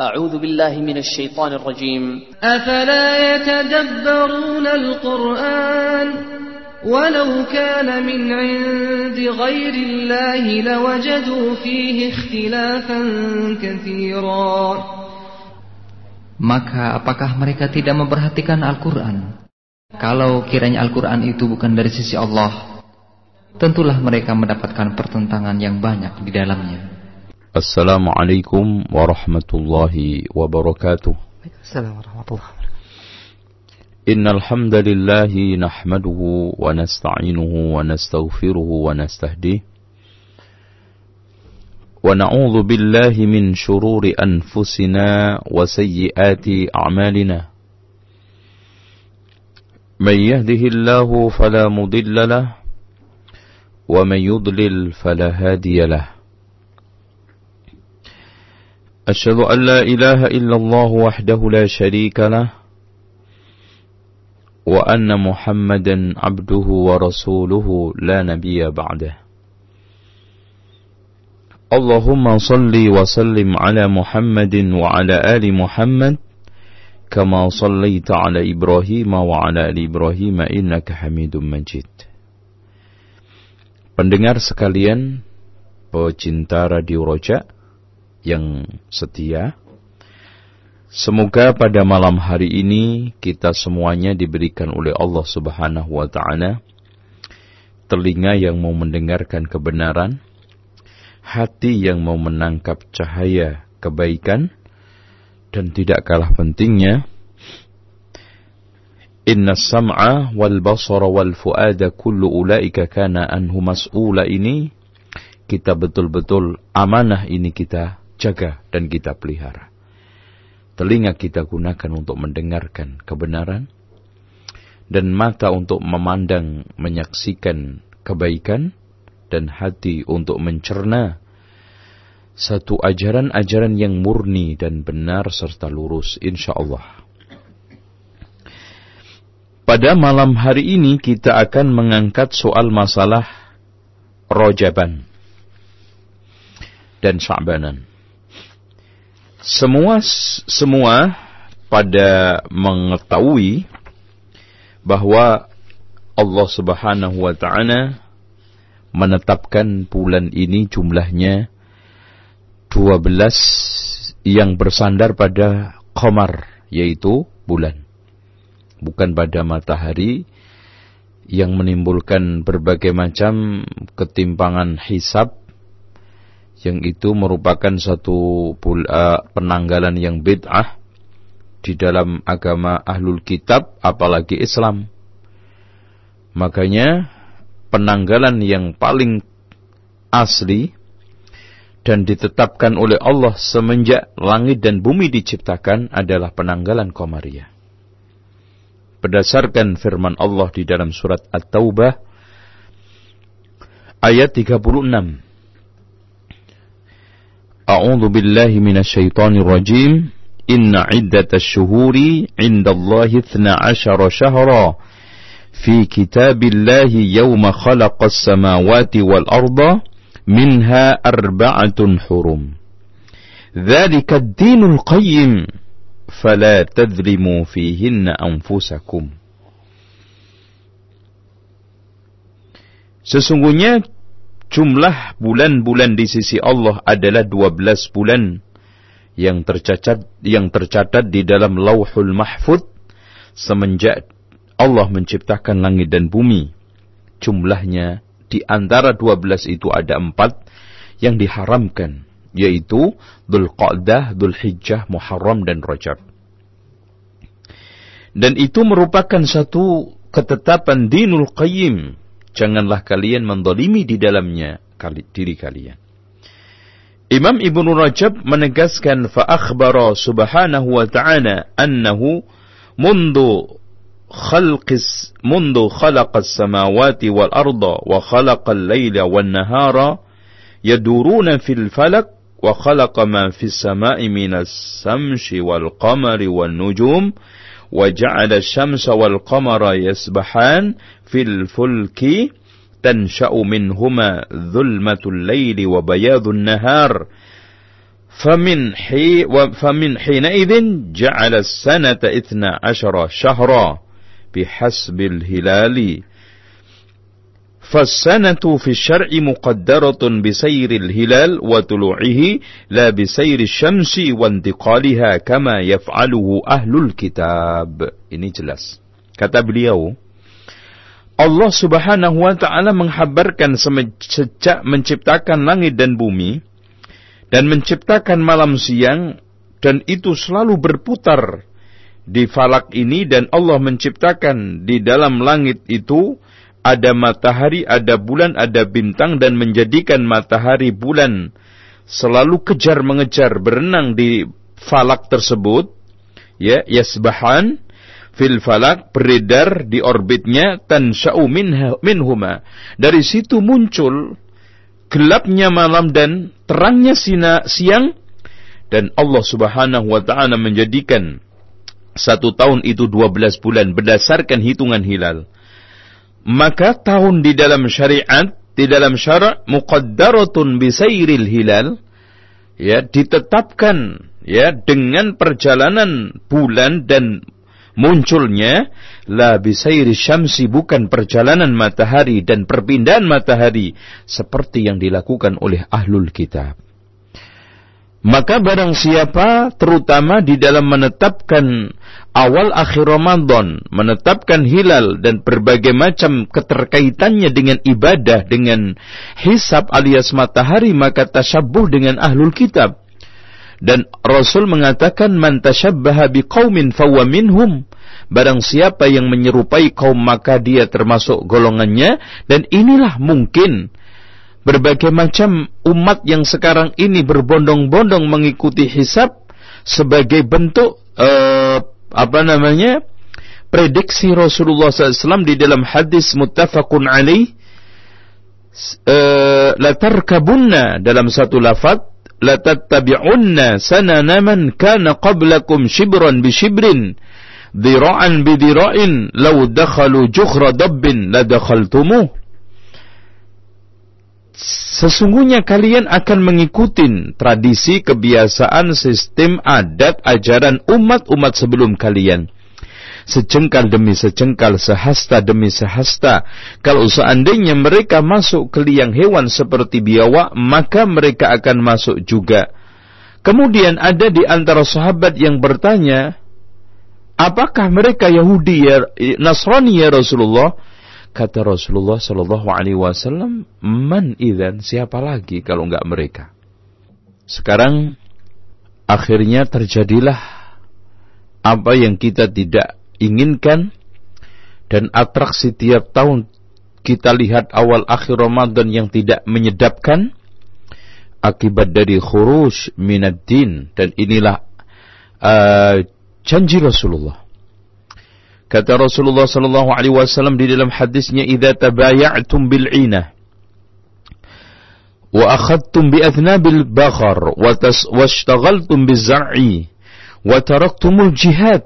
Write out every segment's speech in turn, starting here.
أعوذ بالله من الشيطان الرجيم أفلا يتدبرون القرآن ولو كان من عند غير الله لوجدوا فيه اختلافا كثيرا Maka apakah mereka tidak memperhatikan Al-Quran? Kalau kiranya Al-Quran itu bukan dari sisi Allah, tentulah mereka mendapatkan pertentangan yang banyak di dalamnya. Assalamualaikum warahmatullahi wabarakatuh. Assalamualaikum warahmatullahi wabarakatuh. إن الحمد لله نحمده ونستعينه ونستغفره ونستهديه ونعوذ بالله من شرور أنفسنا وسيئات أعمالنا من يهده الله فلا مضل له ومن يضلل فلا هادي له أشهد أن لا إله إلا الله وحده لا شريك له وأن محمدا عبده ورسوله لا نبي بعده. اللهم صل وسلم على محمد وعلى آل محمد كما صليت على إبراهيم وعلى آل إبراهيم إنك حميد مجيد. Pendengar sekalian, pecinta Radio Roja yang setia, Semoga pada malam hari ini kita semuanya diberikan oleh Allah Subhanahu wa taala. Telinga yang mau mendengarkan kebenaran, hati yang mau menangkap cahaya kebaikan dan tidak kalah pentingnya Inna sam'a wal basara wal fuada kullu ulaika kana anhu mas'ula. Ini kita betul-betul amanah ini kita jaga dan kita pelihara telinga kita gunakan untuk mendengarkan kebenaran, dan mata untuk memandang, menyaksikan kebaikan, dan hati untuk mencerna satu ajaran-ajaran yang murni dan benar serta lurus insya Allah. Pada malam hari ini kita akan mengangkat soal masalah rojaban dan sya'banan. Semua semua pada mengetahui bahwa Allah Subhanahu wa taala menetapkan bulan ini jumlahnya 12 yang bersandar pada qamar yaitu bulan. Bukan pada matahari yang menimbulkan berbagai macam ketimpangan hisab yang itu merupakan satu penanggalan yang bid'ah di dalam agama ahlul kitab apalagi Islam. Makanya penanggalan yang paling asli dan ditetapkan oleh Allah semenjak langit dan bumi diciptakan adalah penanggalan Qamariyah. Berdasarkan firman Allah di dalam surat At-Taubah ayat 36 أعوذ بالله من الشيطان الرجيم. إن عدة الشهور عند الله اثنا عشر شهرا. في كتاب الله يوم خلق السماوات والأرض منها أربعة حرم. ذلك الدين القيم. فلا تظلموا فيهن أنفسكم. Sesungguhnya jumlah bulan-bulan di sisi Allah adalah 12 bulan yang tercatat yang tercatat di dalam Lauhul Mahfud semenjak Allah menciptakan langit dan bumi. Jumlahnya di antara 12 itu ada empat yang diharamkan, yaitu Dhul Qa'dah, Dhul Hijjah, Muharram, dan Rajab. Dan itu merupakan satu ketetapan dinul qayyim, janganlah kalian mendolimi di dalamnya kali, diri kalian. Imam Ibnu Rajab menegaskan fa'akhbara subhanahu wa ta'ala annahu mundu khalqis mundu khalaqas samawati wal arda wa khalaqal layla wan nahara yaduruna fil falak wa khalaqa ma fis sama'i وجعل الشمس والقمر يسبحان في الفلك تنشأ منهما ظلمة الليل وبياض النهار. فمن حي فمن حينئذ جعل السنة اثنا عشر شهرا بحسب الهلال. فالسنة في الشرع مقدرة بسير الهلال وطلوعه لا بسير الشمس وانتقالها كما يفعله أهل الكتاب. Ini jelas. Kata beliau, Allah Subhanahu wa taala menghabarkan sejak menciptakan langit dan bumi dan menciptakan malam siang dan itu selalu berputar di falak ini dan Allah menciptakan di dalam langit itu ada matahari, ada bulan, ada bintang dan menjadikan matahari bulan. Selalu kejar mengejar berenang di falak tersebut. Ya yasbahan fil falak beredar di orbitnya tansya'u minhuma. Dari situ muncul gelapnya malam dan terangnya sina, siang. Dan Allah Subhanahu wa taala menjadikan satu tahun itu 12 bulan berdasarkan hitungan hilal maka tahun di dalam syariat di dalam syarak muqaddaratun bisairil hilal ya ditetapkan ya dengan perjalanan bulan dan munculnya la bisairi syamsi bukan perjalanan matahari dan perpindahan matahari seperti yang dilakukan oleh ahlul kitab maka barang siapa terutama di dalam menetapkan awal akhir Ramadan, menetapkan hilal dan berbagai macam keterkaitannya dengan ibadah, dengan hisab alias matahari, maka tasyabuh dengan ahlul kitab. Dan Rasul mengatakan, Man tasyabbaha biqaumin fawa minhum. Barang siapa yang menyerupai kaum maka dia termasuk golongannya. Dan inilah mungkin berbagai macam umat yang sekarang ini berbondong-bondong mengikuti hisab sebagai bentuk uh, apa namanya prediksi Rasulullah SAW di dalam hadis muttafaqun alaih uh, la tarkabunna dalam satu lafaz la tattabi'unna sanana man kana qablakum shibran bi shibrin dhira'an bi dhira'in law dakhalu jukhra dabbin la dakhaltumuh Sesungguhnya kalian akan mengikuti tradisi, kebiasaan, sistem, adat, ajaran umat-umat sebelum kalian. Sejengkal demi sejengkal, sehasta demi sehasta. Kalau seandainya mereka masuk ke liang hewan seperti biawak, maka mereka akan masuk juga. Kemudian ada di antara sahabat yang bertanya, apakah mereka Yahudi ya Nasrani ya Rasulullah? Kata Rasulullah Shallallahu Alaihi Wasallam, man idan siapa lagi kalau enggak mereka? Sekarang akhirnya terjadilah apa yang kita tidak inginkan dan atraksi tiap tahun kita lihat awal akhir Ramadan yang tidak menyedapkan akibat dari khuruj minad din dan inilah uh, janji Rasulullah Kata Rasulullah sallallahu alaihi wasallam di dalam hadisnya, "Idza tabaya'tum bil 'inah wa akhadtum bi athnabil bakhar wa washtaghaltum biz zar'i wa taraktumul jihad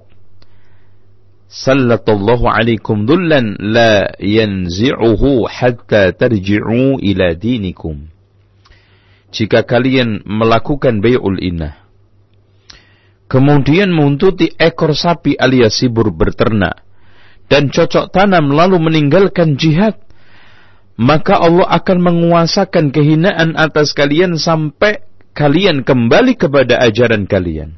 sallallahu alaikum dhullan la yanzi'uhu hatta tarji'u ila dinikum." Jika kalian melakukan bay'ul inah kemudian menguntuti ekor sapi alias sibur berternak, dan cocok tanam lalu meninggalkan jihad, maka Allah akan menguasakan kehinaan atas kalian sampai kalian kembali kepada ajaran kalian.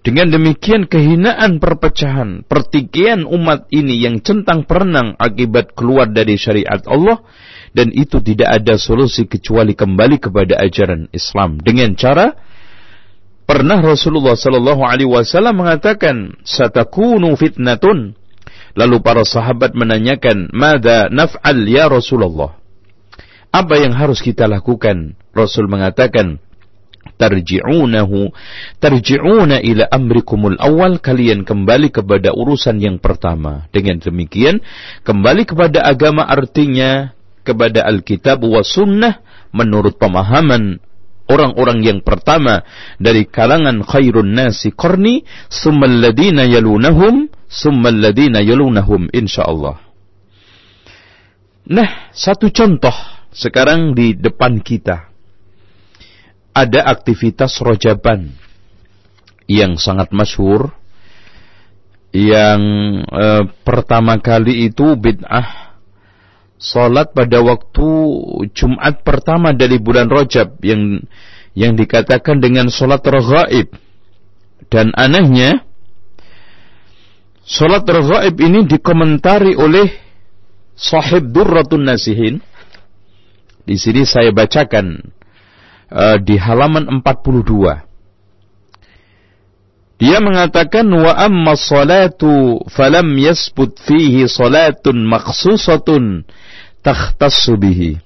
Dengan demikian kehinaan perpecahan, pertikaian umat ini yang centang perenang akibat keluar dari syariat Allah dan itu tidak ada solusi kecuali kembali kepada ajaran Islam dengan cara Pernah Rasulullah Sallallahu Alaihi Wasallam mengatakan, "Satakunu fitnatun." Lalu para sahabat menanyakan, "Mada naf'al ya Rasulullah?" Apa yang harus kita lakukan? Rasul mengatakan, tarji'unahu tarji'una ila amrikumul awal kalian kembali kepada urusan yang pertama dengan demikian kembali kepada agama artinya kepada Alkitab wa sunnah menurut pemahaman orang-orang yang pertama dari kalangan khairun nasi qarni summal ladina yalunahum summal ladina yalunahum insyaallah. Nah, satu contoh sekarang di depan kita. ada aktivitas rojaban yang sangat masyhur yang eh, pertama kali itu bid'ah salat pada waktu Jumat pertama dari bulan Rajab yang yang dikatakan dengan salat raghaib. Dan anehnya salat raghaib ini dikomentari oleh sahib Durratun Nasihin. Di sini saya bacakan uh, di halaman 42 dia mengatakan wa amma salatu falam yasbut fihi salatun makhsusatun takhtassu bihi.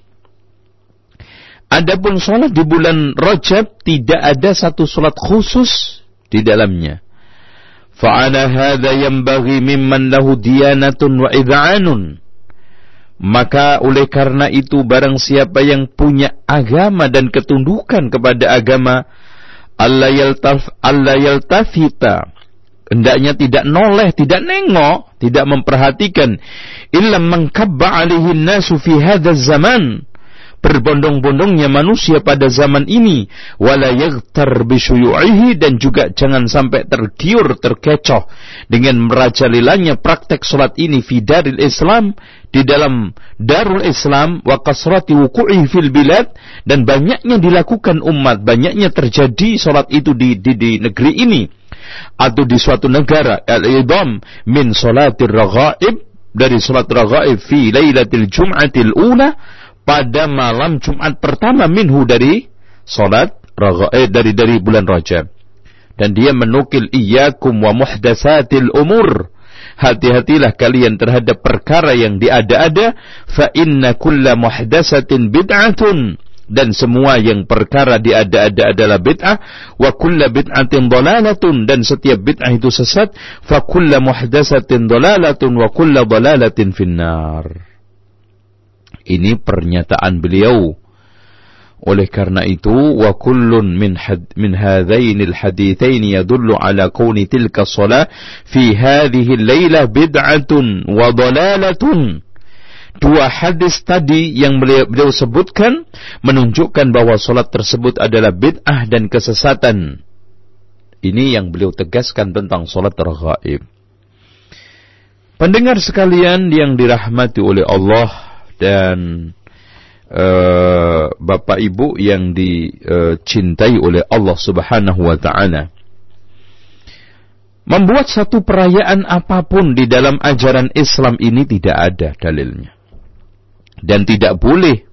Adapun salat di bulan Rajab tidak ada satu salat khusus di dalamnya. Fa'ala hadha yanbaghi mimman lahu diyanatun wa id'anun. Maka oleh karena itu barang siapa yang punya agama dan ketundukan kepada agama Allah yaltaf Allah yaltafita hendaknya tidak noleh, tidak nengok, tidak memperhatikan. Illa mengkabba alihi nasu fi zaman. Berbondong-bondongnya manusia pada zaman ini. Wala yaghtar bisyuyu'ihi dan juga jangan sampai tergiur terkecoh dengan merajalilanya praktek salat ini fi daril Islam di dalam darul Islam wa kasrati wuqu'i fil bilad dan banyaknya dilakukan umat banyaknya terjadi salat itu di, di di negeri ini atau di suatu negara al-idam min salatir raghaib dari salat raghaib fi lailatul jum'atil ula pada malam Jumat pertama minhu dari salat eh, dari dari bulan Rajab. Dan dia menukil iyyakum wa muhdatsatil umur. Hati-hatilah kalian terhadap perkara yang diada-ada fa inna kulla muhdatsatin bid'atun dan semua yang perkara diada-ada adalah bid'ah wa kulla bid'atin dalalatun dan setiap bid'ah itu sesat fa kulla muhdatsatin dalalatun wa kulla dalalatin finnar. Ini pernyataan beliau. Oleh karena itu, wa kullun min had, min hadainil hadithain yadullu ala kauni tilka salah fi hadhihi al-lailah bid'atun wa dalalatun. Dua hadis tadi yang beliau, beliau sebutkan menunjukkan bahwa salat tersebut adalah bid'ah dan kesesatan. Ini yang beliau tegaskan tentang salat raghaib. Pendengar sekalian yang dirahmati oleh Allah dan uh, bapak ibu yang dicintai oleh Allah Subhanahu wa taala. Membuat satu perayaan apa pun di dalam ajaran Islam ini tidak ada dalilnya. Dan tidak boleh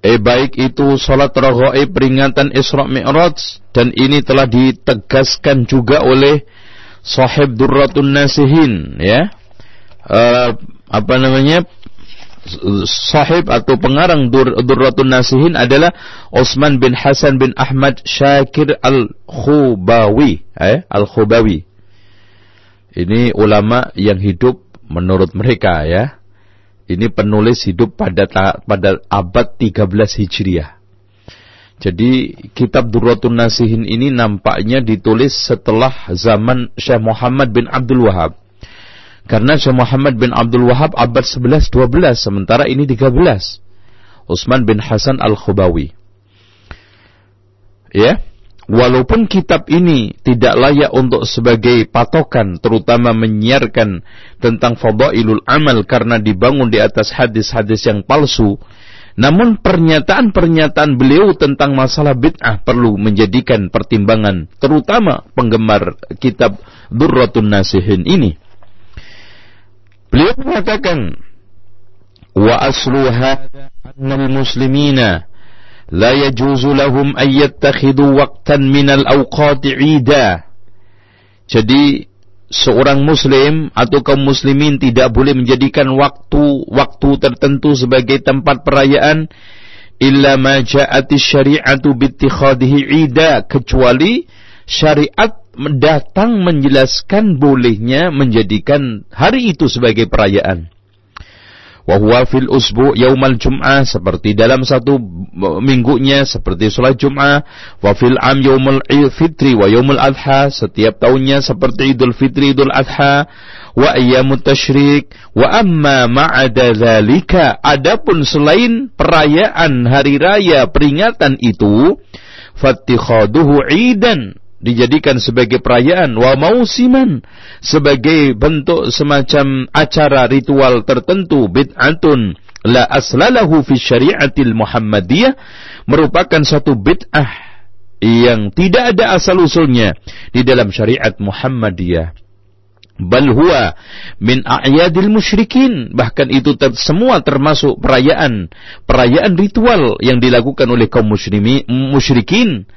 Eh baik itu salat raghaib peringatan Isra Mi'raj dan ini telah ditegaskan juga oleh sahib Durratun Nasihin ya. Uh, apa namanya? sahib atau pengarang Dur Durratun Nasihin adalah Osman bin Hasan bin Ahmad Syakir Al-Khubawi, eh, Al-Khubawi. Ini ulama yang hidup menurut mereka ya. Ini penulis hidup pada pada abad 13 Hijriah. Jadi kitab Durratun Nasihin ini nampaknya ditulis setelah zaman Syekh Muhammad bin Abdul Wahab. Karena Syekh Muhammad bin Abdul Wahab abad 11-12, sementara ini 13. Utsman bin Hasan Al-Khubawi. Ya, walaupun kitab ini tidak layak untuk sebagai patokan, terutama menyiarkan tentang fadailul amal karena dibangun di atas hadis-hadis yang palsu, namun pernyataan-pernyataan beliau tentang masalah bid'ah perlu menjadikan pertimbangan, terutama penggemar kitab Durratun Nasihin ini. Beliau mengatakan, wa aslu hadha anna muslimina la yajuzu lahum an yattakhidhu waqtan min al-awqat 'ida. Jadi seorang muslim atau kaum muslimin tidak boleh menjadikan waktu-waktu tertentu sebagai tempat perayaan illa ma ja'ati syari'atu bi ittikhadihi 'ida kecuali syariat datang menjelaskan bolehnya menjadikan hari itu sebagai perayaan. Wahwa fil usbu yaumal jum'ah seperti dalam satu minggunya seperti sholat jum'ah. Wa fil am yaumul fitri wa yaumul adha setiap tahunnya seperti idul fitri idul adha. Wa ayyamut tashrik wa amma ma'ada dhalika adapun selain perayaan hari raya peringatan itu fattikhaduhu idan dijadikan sebagai perayaan wa mausiman sebagai bentuk semacam acara ritual tertentu bid'atun la aslalahu fi syariatil muhammadiyah merupakan satu bid'ah yang tidak ada asal usulnya di dalam syariat Muhammadiyah. Bal huwa min a'yadil musyrikin bahkan itu ter semua termasuk perayaan perayaan ritual yang dilakukan oleh kaum musyrikin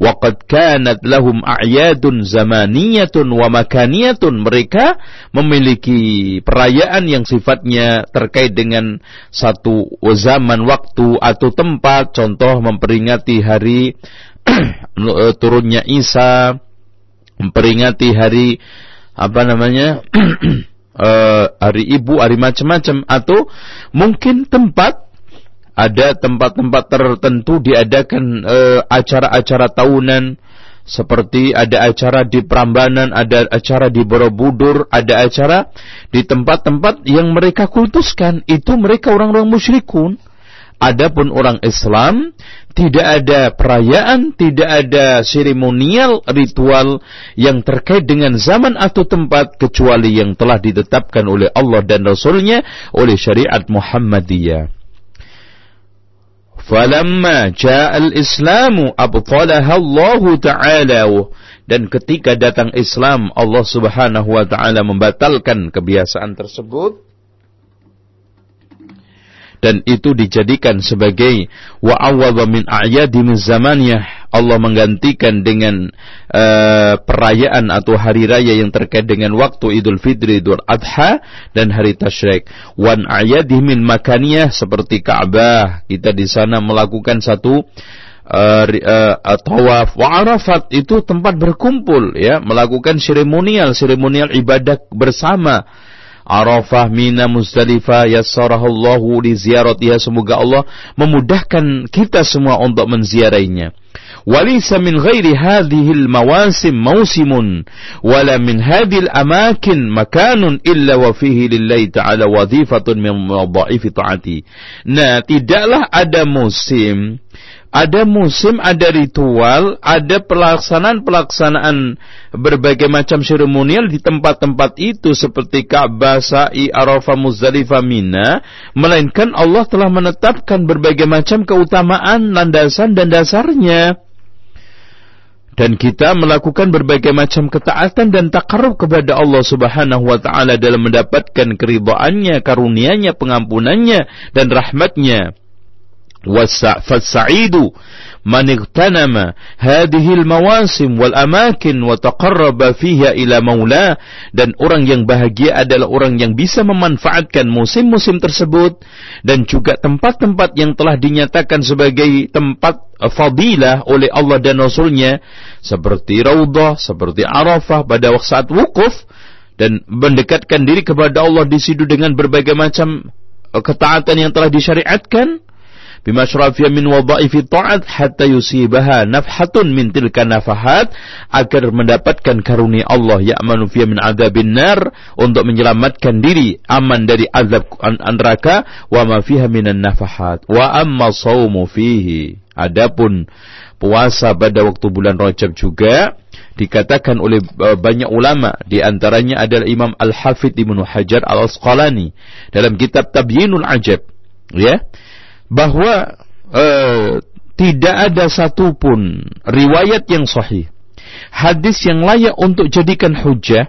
Waqad kanat lahum a'yadun zamaniyatun wa makaniyatun. Mereka memiliki perayaan yang sifatnya terkait dengan satu zaman waktu atau tempat. Contoh memperingati hari turunnya Isa, memperingati hari apa namanya uh, hari ibu, hari macam-macam atau mungkin tempat ada tempat-tempat tertentu diadakan eh, acara-acara tahunan seperti ada acara di Prambanan, ada acara di Borobudur, ada acara di tempat-tempat yang mereka kultuskan. Itu mereka orang-orang musyrikun. Adapun orang Islam tidak ada perayaan, tidak ada seremonial ritual yang terkait dengan zaman atau tempat kecuali yang telah ditetapkan oleh Allah dan Rasulnya oleh syariat Muhammadiyah. Falamma ja'al islamu abtalaha Allah Ta'ala. Dan ketika datang Islam Allah Subhanahu wa taala membatalkan kebiasaan tersebut dan itu dijadikan sebagai wa awwadha min a'yadi min zamaniyah. Allah menggantikan dengan uh, perayaan atau hari raya yang terkait dengan waktu Idul Fitri, Idul Adha dan hari Tasyrik. Wan a'yadi min makaniyah seperti Ka'bah. Kita di sana melakukan satu uh, uh, tawaf. Wa arafat itu tempat berkumpul ya. Melakukan seremonial. Seremonial ibadah bersama Arafah, Mina, Muzdalifah, yassarahullahu li ziyaratiha. Semoga Allah memudahkan kita semua untuk menziarainya. وليس من غير هذه المواسم موسم ولا من هذه الأماكن مكان إلا وفيه لله تعالى وظيفة من وظائف طاعته. Nah, tidaklah ada musim ada musim, ada ritual, ada pelaksanaan-pelaksanaan berbagai macam seremonial di tempat-tempat itu seperti Ka'bah, Sa'i, Arafah, Muzdalifah, Mina, melainkan Allah telah menetapkan berbagai macam keutamaan, landasan dan dasarnya. Dan kita melakukan berbagai macam ketaatan dan takarub kepada Allah subhanahu wa ta'ala dalam mendapatkan keribaannya, karunianya, pengampunannya, dan rahmatnya. فالسعيد من اغتنم هذه المواسم والأماكن وتقرب فيها إلى مولاه dan orang yang bahagia adalah orang yang bisa memanfaatkan musim-musim tersebut dan juga tempat-tempat yang telah dinyatakan sebagai tempat fadilah oleh Allah dan Rasulnya seperti Raudah, seperti Arafah pada saat wukuf dan mendekatkan diri kepada Allah di situ dengan berbagai macam ketaatan yang telah disyariatkan bima min wadhaifi ta'at hatta yusibaha nafhatun min tilka nafahat. Agar mendapatkan karunia Allah ya'manu fiya min adzabin nar. Untuk menyelamatkan diri aman dari azab neraka wa ma fiha minan nafahat. Wa amma saumu fihi. Adapun puasa pada waktu bulan Rajab juga dikatakan oleh e, banyak ulama. Di antaranya adalah Imam Al-Hafidh Ibnu Hajar Al-Asqalani. Dalam kitab Tabyinul Ajab. Ya bahwa uh, tidak ada satupun riwayat yang sahih, hadis yang layak untuk jadikan hujah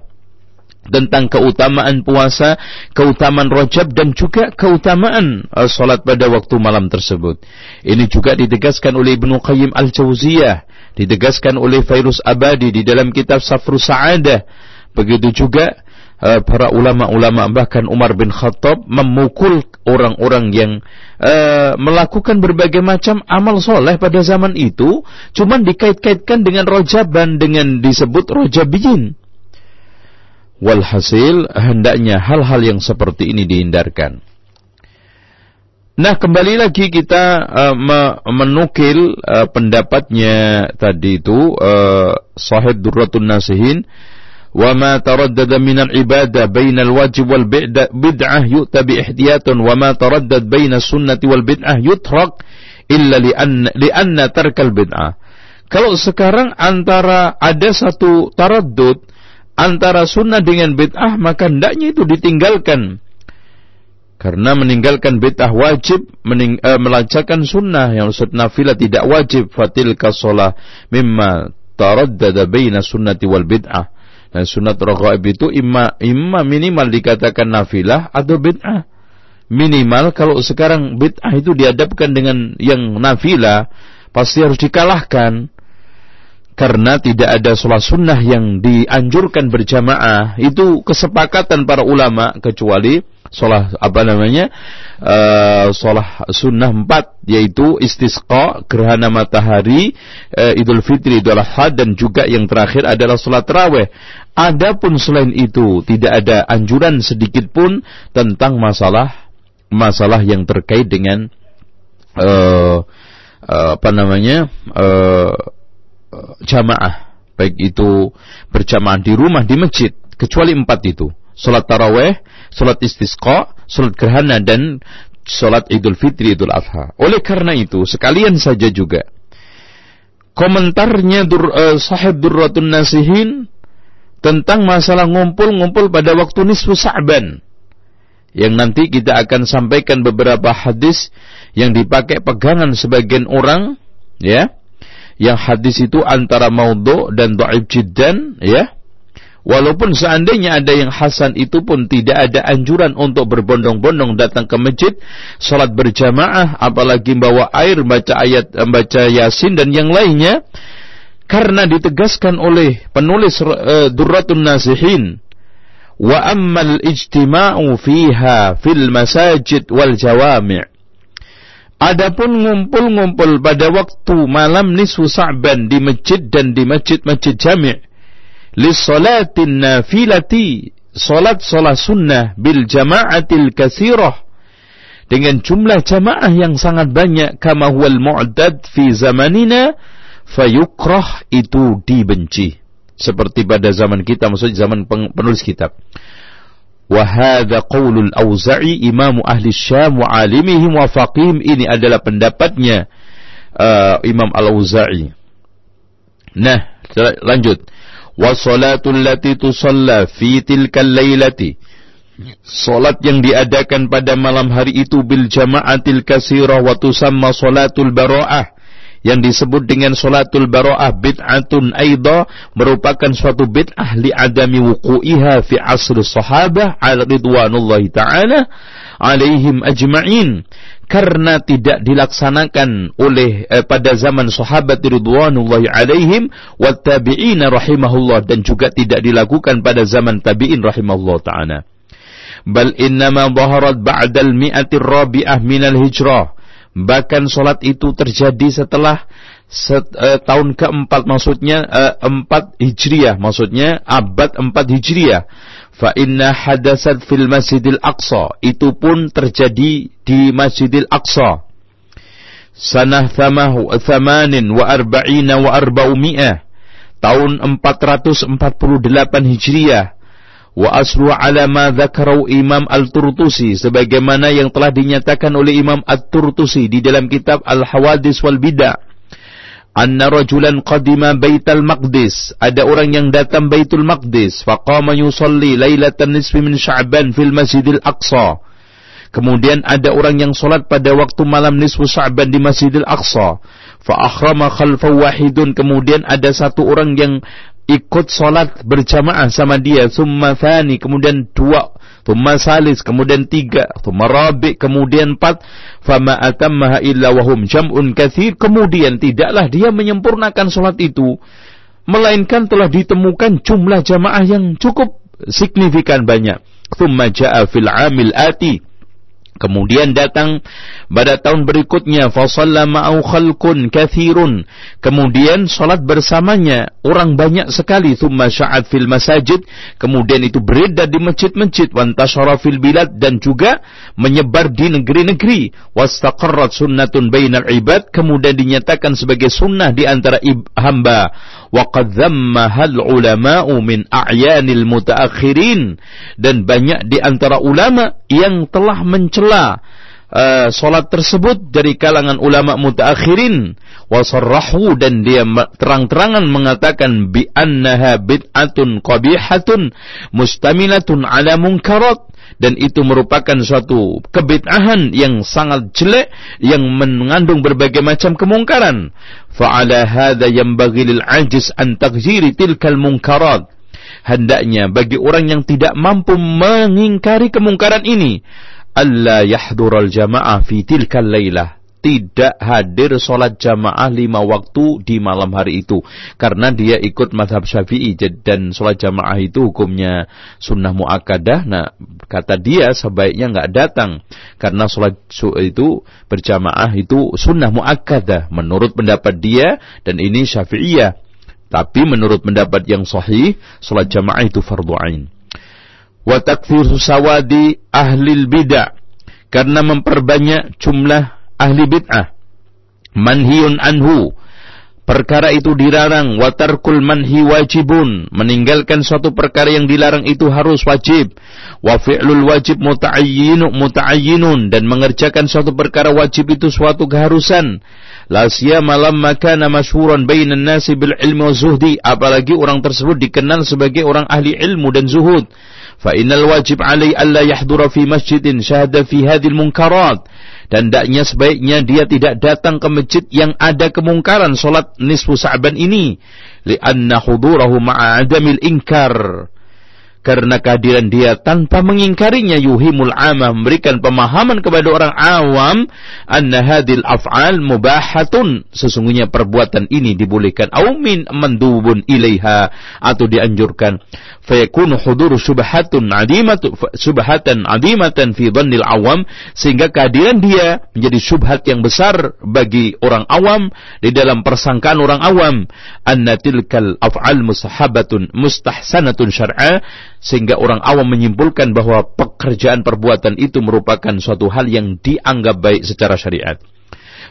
tentang keutamaan puasa, keutamaan rojab dan juga keutamaan uh, salat pada waktu malam tersebut. Ini juga ditegaskan oleh Ibnu Qayyim Al-Jauziyah, ditegaskan oleh Fairuz Abadi di dalam kitab Safru Sa'adah. Begitu juga uh, para ulama-ulama bahkan Umar bin Khattab memukul orang-orang yang uh, melakukan berbagai macam amal soleh pada zaman itu cuman dikait-kaitkan dengan rojaban dengan disebut rojabiyin. Walhasil hendaknya hal-hal yang seperti ini dihindarkan. Nah, kembali lagi kita uh, menukil uh, pendapatnya tadi itu uh, Sahib Durratun Nasihin bain al-wajib wal bid'ah yu'ta bi ihtiyatun wa ma taraddad bain sunnati wal bid'ah yutrak illa li'anna li'anna tarkal bid'ah. Kalau sekarang antara ada satu taraddud antara sunnah dengan bid'ah maka hendaknya itu ditinggalkan karena meninggalkan bid'ah wajib mening, uh, melancarkan sunnah yang maksud nafilah tidak wajib fatil kasolah mimma taraddada baina sunnati wal bid'ah. Dan sunat raghaib itu imma, imma minimal dikatakan nafilah atau bid'ah. Minimal kalau sekarang bid'ah itu dihadapkan dengan yang nafilah pasti harus dikalahkan karena tidak ada sholat sunnah yang dianjurkan berjamaah itu kesepakatan para ulama kecuali sholat apa namanya uh, sholat sunnah empat yaitu istisqa gerhana matahari uh, idul fitri idul adha dan juga yang terakhir adalah sholat terawih. Adapun selain itu tidak ada anjuran sedikit pun tentang masalah masalah yang terkait dengan uh, uh, apa namanya uh, jamaah. Baik itu berjamaah di rumah di masjid kecuali empat itu. Salat taraweh, salat istisqa, salat gerhana dan salat Idul Fitri Idul Adha. Oleh karena itu, sekalian saja juga komentarnya dur, uh, sahib Durratun Nasihin tentang masalah ngumpul-ngumpul pada waktu nisfu Sa'ban. Yang nanti kita akan sampaikan beberapa hadis yang dipakai pegangan sebagian orang, ya. Yang hadis itu antara maudhu dan dhaif jiddan, ya Walaupun seandainya ada yang hasan itu pun tidak ada anjuran untuk berbondong-bondong datang ke masjid, salat berjamaah, apalagi bawa air, baca ayat, baca yasin dan yang lainnya, karena ditegaskan oleh penulis uh, Durratun Nasihin, wa ammal ijtima'u fiha fil masajid wal jawami' Adapun ngumpul-ngumpul pada waktu malam nisfu Sa'ban di masjid dan di masjid-masjid jami' lissalatin nafilati salat salat sunnah bil jama'atil kasirah dengan jumlah jamaah yang sangat banyak kama huwal mu'tad fi zamanina fayukrah itu dibenci. Seperti pada zaman kita maksudnya zaman penulis kitab. Wahada qaulul Auza'i imamu ahli Syam wa alimihim wa faqihim ini adalah pendapatnya uh, Imam Al-Auza'i. Nah, lanjut wa salatul lati tusalla fi tilkal lailati Salat yang diadakan pada malam hari itu bil jama'atil kasirah wa tusamma salatul bara'ah. Yang disebut dengan salatul bara'ah bid'atun aidha merupakan suatu bid'ah li adami wuqu'iha fi asr sahabah ala ridwanullahi ta'ala alaihim ajma'in karena tidak dilaksanakan oleh eh, pada zaman sahabat ridwanullahi alaihim wa tabi'in rahimahullah dan juga tidak dilakukan pada zaman tabi'in rahimahullah taala. Bal innama dhaharat ba'da al-mi'ati rabi'ah min al-hijrah bahkan salat itu terjadi setelah set, uh, tahun keempat maksudnya uh, empat hijriah maksudnya abad empat hijriah fa inna hadasat fil masjidil aqsa. Itu pun terjadi di masjidil aqsa. Sanah thamanin wa arba'ina wa arba'umi'ah. Tahun 448 hijriah. Wa aslu ala ma dzakarau Imam Al-Turtusi. Sebagaimana yang telah dinyatakan oleh Imam Al-Turtusi di dalam kitab Al-Hawadis wal Bidah anna rajulan qadima Baitul Maqdis. Ada orang yang datang Baitul Maqdis. Faqama yusalli lailatan nisfi min Sya'ban fil Masjidil Aqsa. Kemudian ada orang yang salat pada waktu malam nisfu Sya'ban di Masjidil Aqsa. Fa akhrama khalfa wahidun. Kemudian ada satu orang yang ikut salat berjamaah sama dia summa thani kemudian dua thumma salis, kemudian tiga, thumma rabi, kemudian empat, fama atammaha illa wahum jam'un kathir, kemudian tidaklah dia menyempurnakan sholat itu, melainkan telah ditemukan jumlah jamaah yang cukup signifikan banyak. Thumma ja'a fil amil ati, Kemudian datang pada tahun berikutnya fasalla ma'au khalqun kathirun. Kemudian salat bersamanya orang banyak sekali thumma sya'at fil masajid. Kemudian itu beredar di masjid-masjid wantashara fil bilad dan juga menyebar di negeri-negeri. Wastaqarrat sunnatun bainal ibad kemudian dinyatakan sebagai sunnah di antara hamba. Qad dhammahal ulama'u min a'yanil mutaakhirin dan banyak di antara ulama yang telah mencela uh, solat tersebut dari kalangan ulama mutaakhirin. Wasarrahu dan dia terang-terangan mengatakan bi annaha bid'atun qabihatun mustamilatun ala munkarat dan itu merupakan suatu kebid'ahan yang sangat jelek yang mengandung berbagai macam kemungkaran. Fa'ala hadha yanbaghi lil ajiz an taghjiri tilkal munkarat hendaknya bagi orang yang tidak mampu mengingkari kemungkaran ini alla yahdural jamaah fi tilkal lailah tidak hadir sholat jamaah lima waktu di malam hari itu. Karena dia ikut madhab syafi'i dan sholat jamaah itu hukumnya sunnah muakkadah. Nah kata dia sebaiknya nggak datang. Karena sholat itu berjamaah itu sunnah muakkadah. Menurut pendapat dia dan ini syafi'iyah. Tapi menurut pendapat yang sahih sholat jamaah itu fardu ain. Wa takfir sawadi ahli bid'ah. Karena memperbanyak jumlah ahli bid'ah manhiyun anhu. Perkara itu dilarang. Watarkul manhi wajibun. Meninggalkan suatu perkara yang dilarang itu harus wajib. Wa fi'lul wajib muta'ayyinu muta'ayyinun. Dan mengerjakan suatu perkara wajib itu suatu keharusan. La siyama lamma kana masyhuran bainan nasi bil ilmi zuhdi. Apalagi orang tersebut dikenal sebagai orang ahli ilmu dan zuhud. Fa innal wajib alai alla yahdura fi masjidin syahada fi hadhil munkarat dan daknya sebaiknya dia tidak datang ke masjid yang ada kemungkaran solat nisfu sa'ban ini. Li'anna hudurahu ma'a adamil inkar karena kehadiran dia tanpa mengingkarinya yuhimul amah memberikan pemahaman kepada orang awam anna hadil af'al mubahatun. Sesungguhnya perbuatan ini dibolehkan. Au min mandubun ilaiha atau dianjurkan. Fayakunu huduru subhatun adimatu subhatan adimatan fi dhannil awam sehingga kehadiran dia menjadi subhat yang besar bagi orang awam di dalam persangkaan orang awam. Anna tilkal af'al mustahabatun mustahsanatun syar'a sehingga orang awam menyimpulkan bahwa pekerjaan perbuatan itu merupakan suatu hal yang dianggap baik secara syariat.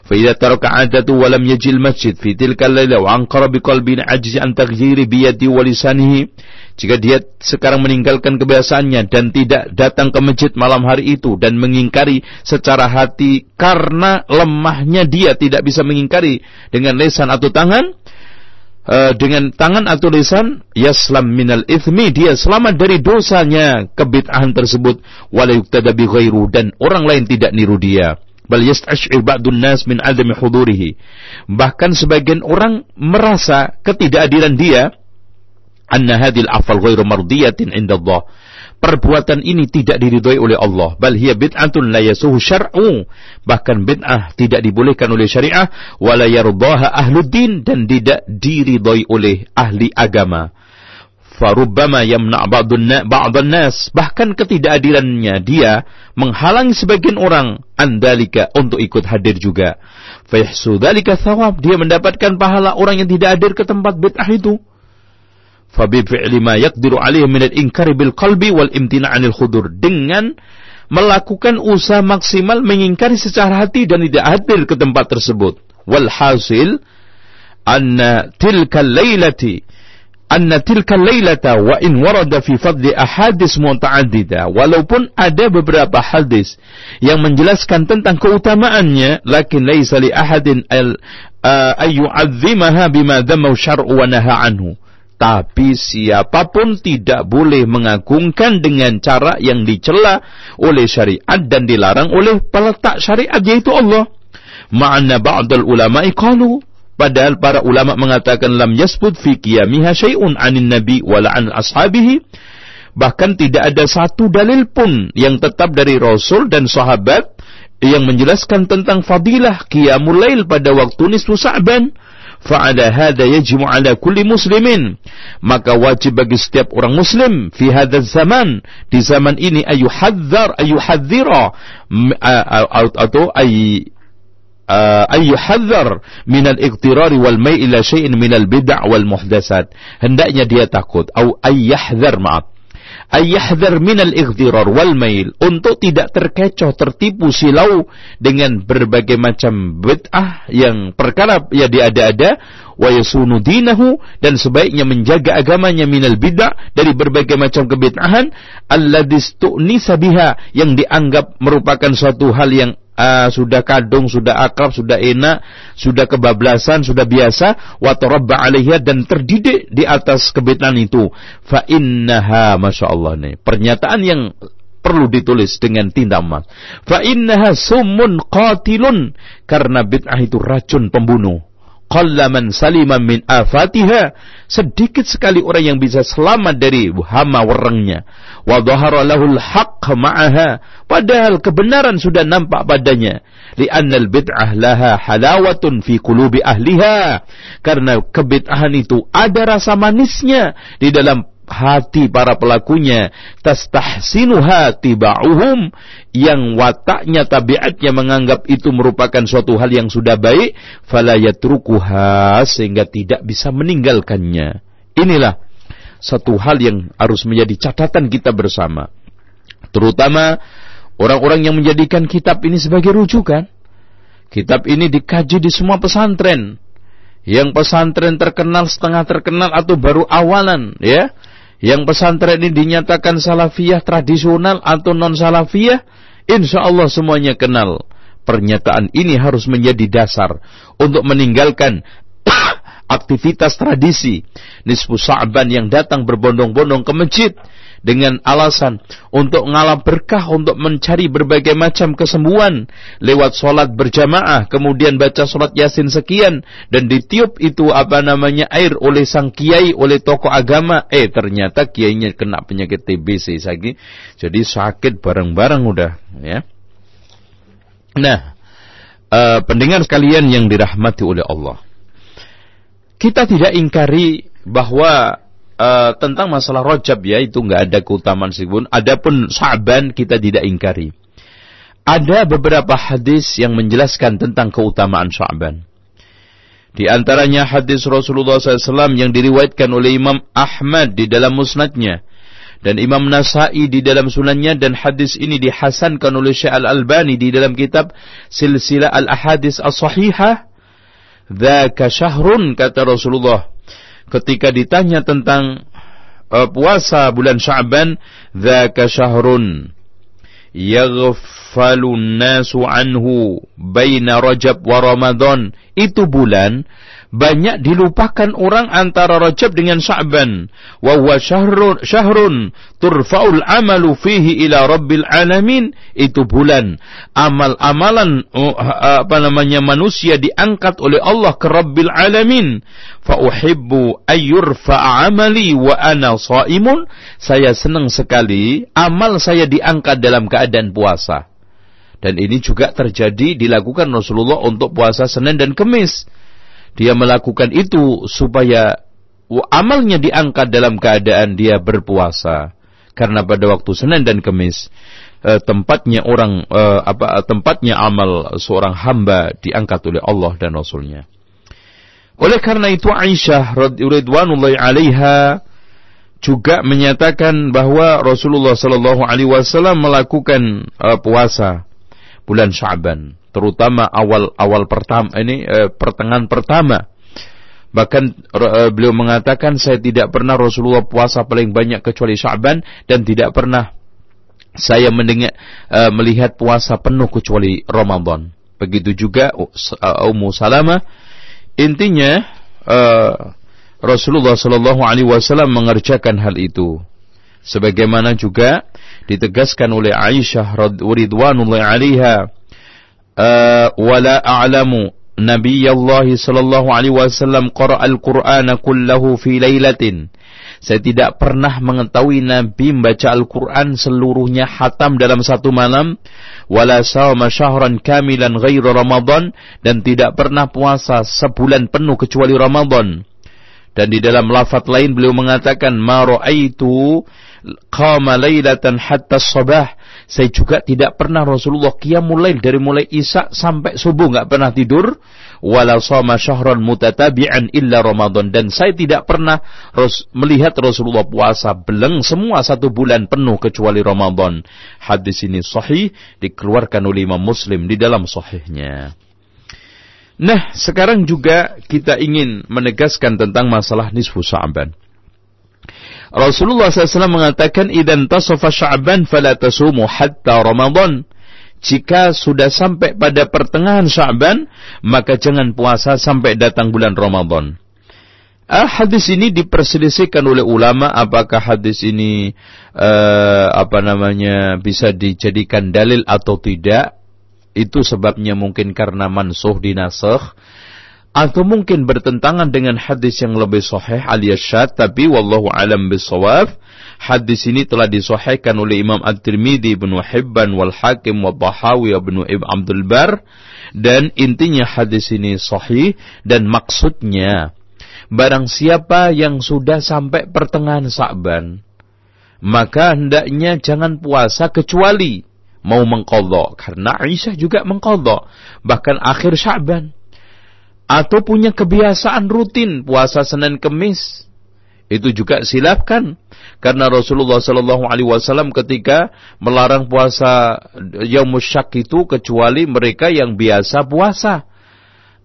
فإذا ترك عادته ولم يجي المسجد في تلك الليلة وأنقر بقلب عجز عن تغيير بيده ولسانه jika dia sekarang meninggalkan kebiasaannya dan tidak datang ke masjid malam hari itu dan mengingkari secara hati karena lemahnya dia tidak bisa mengingkari dengan lesan atau tangan uh, dengan tangan atau lisan yaslam minal ithmi dia selamat dari dosanya kebid'ahan tersebut. Wala yuktada bi ghairu dan orang lain tidak niru dia. Bal yastash'ir ba'dun nas min adami hudurihi. Bahkan sebagian orang merasa ketidakhadiran dia. Anna hadhil afal ghairu mardiyatin inda Allah perbuatan ini tidak diridhoi oleh Allah. Bal hiya bid'atun la yasuhu syar'u. Bahkan bid'ah tidak dibolehkan oleh syariah. Wala yardaha ahluddin. Dan tidak diridhoi oleh ahli agama. Farubbama yamna' ba'dun nas. Bahkan ketidakhadirannya dia menghalangi sebagian orang andalika untuk ikut hadir juga. Fayahsu dzalika thawab. Dia mendapatkan pahala orang yang tidak hadir ke tempat bid'ah itu fabifi'li ma yaqdiru alaihi min al-inkari bil qalbi wal imtina' anil khudur. Dengan melakukan usaha maksimal mengingkari secara hati dan tidak hadir ke tempat tersebut. Wal hasil anna tilka lailati anna tilka lailata wa in warada fi fadli ahadis muta'addida. Walaupun ada beberapa hadis yang menjelaskan tentang keutamaannya lakin laisa li ahadin al uh, ayyu'azzimaha bima dhamma syar'u wa naha anhu tapi siapa pun tidak boleh mengagungkan dengan cara yang dicela oleh syariat dan dilarang oleh peletak syariat yaitu Allah. Ma'anna ba'dal ulama qalu padahal para ulama mengatakan lam yasbut fi qiyamiha syai'un 'anin nabi wala 'an ashabihi bahkan tidak ada satu dalil pun yang tetap dari rasul dan sahabat yang menjelaskan tentang fadilah qiyamul lail pada waktu nisfu sa'ban فعلى هذا يجب على كل مسلم. Maka wajib bagi setiap orang muslim هذا الزمان في زمن ini ay yuhadzar ay yuhadzira atau ay أي يحذر من الاقترار والميل إلى شيء من البدع والمحدثات هندأني dia takut أو أي يحذر معه ayyahdhar minal ighdirar wal mail. Untuk tidak terkecoh tertipu silau dengan berbagai macam bid'ah yang perkara ya diada-ada wa yasunu dinahu dan sebaiknya menjaga agamanya minal bid'ah dari berbagai macam kebid'ahan alladzi tu'nisa biha yang dianggap merupakan suatu hal yang uh, sudah kadung, sudah akrab, sudah enak, sudah kebablasan, sudah biasa, wa tarabba dan terdidik di atas kebid'ahan itu. Fa innaha masya Allah nih. Pernyataan yang perlu ditulis dengan tinta emas. Fa innaha summun qatilun karena bid'ah itu racun pembunuh qallaman saliman min afatiha. Sedikit sekali orang yang bisa selamat dari hama werengnya. Wa dhahara lahul haqq ma'aha. Padahal kebenaran sudah nampak padanya. Li'anna al-bid'ah laha halawatun fi qulubi ahliha. Karena kebid'ahan itu ada rasa manisnya di dalam hati para pelakunya tastahsinuha tiba'uhum yang wataknya tabiatnya menganggap itu merupakan suatu hal yang sudah baik fala yatrukuha sehingga tidak bisa meninggalkannya. Inilah satu hal yang harus menjadi catatan kita bersama. Terutama orang-orang yang menjadikan kitab ini sebagai rujukan. Kitab ini dikaji di semua pesantren. Yang pesantren terkenal setengah terkenal atau baru awalan ya yang pesantren ini dinyatakan salafiyah tradisional atau non salafiyah, insya Allah semuanya kenal. Pernyataan ini harus menjadi dasar untuk meninggalkan aktivitas tradisi nisfu Sa'ban yang datang berbondong-bondong ke masjid dengan alasan untuk ngalah berkah, untuk mencari berbagai macam kesembuhan. Lewat sholat berjamaah, kemudian baca sholat yasin sekian dan ditiup itu apa namanya air oleh sang kiai, oleh tokoh agama, eh ternyata kiainya kena penyakit TBC lagi, jadi sakit bareng-bareng udah, ya. Nah, uh, pendengar sekalian yang dirahmati oleh Allah, kita tidak ingkari bahwa uh, tentang masalah rojab ya itu nggak ada keutamaan pun. Adapun Sa'ban kita tidak ingkari. Ada beberapa hadis yang menjelaskan tentang keutamaan Sa'ban. Di antaranya hadis Rasulullah SAW yang diriwayatkan oleh Imam Ahmad di dalam musnadnya dan Imam Nasai di dalam sunannya dan hadis ini dihasankan oleh Syekh Al-Albani di dalam kitab Silsilah Al-Ahadis As-Sahihah. Dzaka syahrun kata Rasulullah ketika ditanya tentang uh, puasa bulan Sya'ban, dzaka syahrun yaghfalun nasu anhu baina Rajab wa Ramadan. Itu bulan banyak dilupakan orang antara Rajab dengan Sya'ban. Wa huwa syahrun, syahrun turfa'ul amalu fihi ila rabbil alamin. Itu bulan amal-amalan uh, apa namanya manusia diangkat oleh Allah ke Rabbil alamin. Fa uhibbu ayyurfa'a amali wa ana shaimun. Saya senang sekali amal saya diangkat dalam keadaan puasa. Dan ini juga terjadi dilakukan Rasulullah untuk puasa Senin dan Kemis dia melakukan itu supaya amalnya diangkat dalam keadaan dia berpuasa. Karena pada waktu Senin dan Kamis eh, tempatnya orang eh, apa tempatnya amal seorang hamba diangkat oleh Allah dan Rasulnya. Oleh karena itu Aisyah radhiyallahu alaiha juga menyatakan bahwa Rasulullah sallallahu alaihi wasallam melakukan uh, puasa bulan Sya'ban terutama awal-awal pertama ini eh, pertengahan pertama. Bahkan eh, beliau mengatakan saya tidak pernah Rasulullah puasa paling banyak kecuali Sya'ban dan tidak pernah saya mendengar eh, melihat puasa penuh kecuali Ramadan. Begitu juga Ummu Salamah intinya uh, Rasulullah Shallallahu alaihi wasallam mengerjakan hal itu. Sebagaimana juga ditegaskan oleh Aisyah radhiyallahu anha ولا أعلم نبي الله صلى الله عليه وسلم قرأ القرآن كله في ليلة Saya tidak pernah mengetahui Nabi membaca Al-Quran seluruhnya hatam dalam satu malam. Wala sawma syahran kamilan ghairu Ramadan. Dan tidak pernah puasa sebulan penuh kecuali Ramadan. Dan di dalam lafaz lain beliau mengatakan, Ma ra'aitu qama laylatan hatta sabah. saya juga tidak pernah Rasulullah qiyamul lail dari mulai Isya sampai subuh nggak pernah tidur. Wala sama syahran mutatabi'an illa Ramadan dan saya tidak pernah melihat Rasulullah puasa beleng semua satu bulan penuh kecuali Ramadan. Hadis ini sahih dikeluarkan oleh Imam Muslim di dalam sahihnya. Nah, sekarang juga kita ingin menegaskan tentang masalah nisfu Sya'ban. Rasulullah SAW mengatakan, "Idan tasafa Sya'ban fala tasumu hatta Ramadan." Jika sudah sampai pada pertengahan Sya'ban, maka jangan puasa sampai datang bulan Ramadan. Ah, hadis ini diperselisihkan oleh ulama apakah hadis ini uh, apa namanya bisa dijadikan dalil atau tidak. Itu sebabnya mungkin karena mansuh dinasakh atau mungkin bertentangan dengan hadis yang lebih sahih alias syad tapi wallahu alam bisawab hadis ini telah disahihkan oleh Imam At-Tirmidzi Ibnu Hibban wal Hakim wa Bahawi Ibnu Ibn Abdul Bar dan intinya hadis ini sahih dan maksudnya barang siapa yang sudah sampai pertengahan Sa'ban maka hendaknya jangan puasa kecuali mau mengkodok karena Aisyah juga mengkodok bahkan akhir Sya'ban atau punya kebiasaan rutin puasa Senin Kemis itu juga silapkan. Karena Rasulullah Shallallahu Alaihi Wasallam ketika melarang puasa yang musyak itu kecuali mereka yang biasa puasa.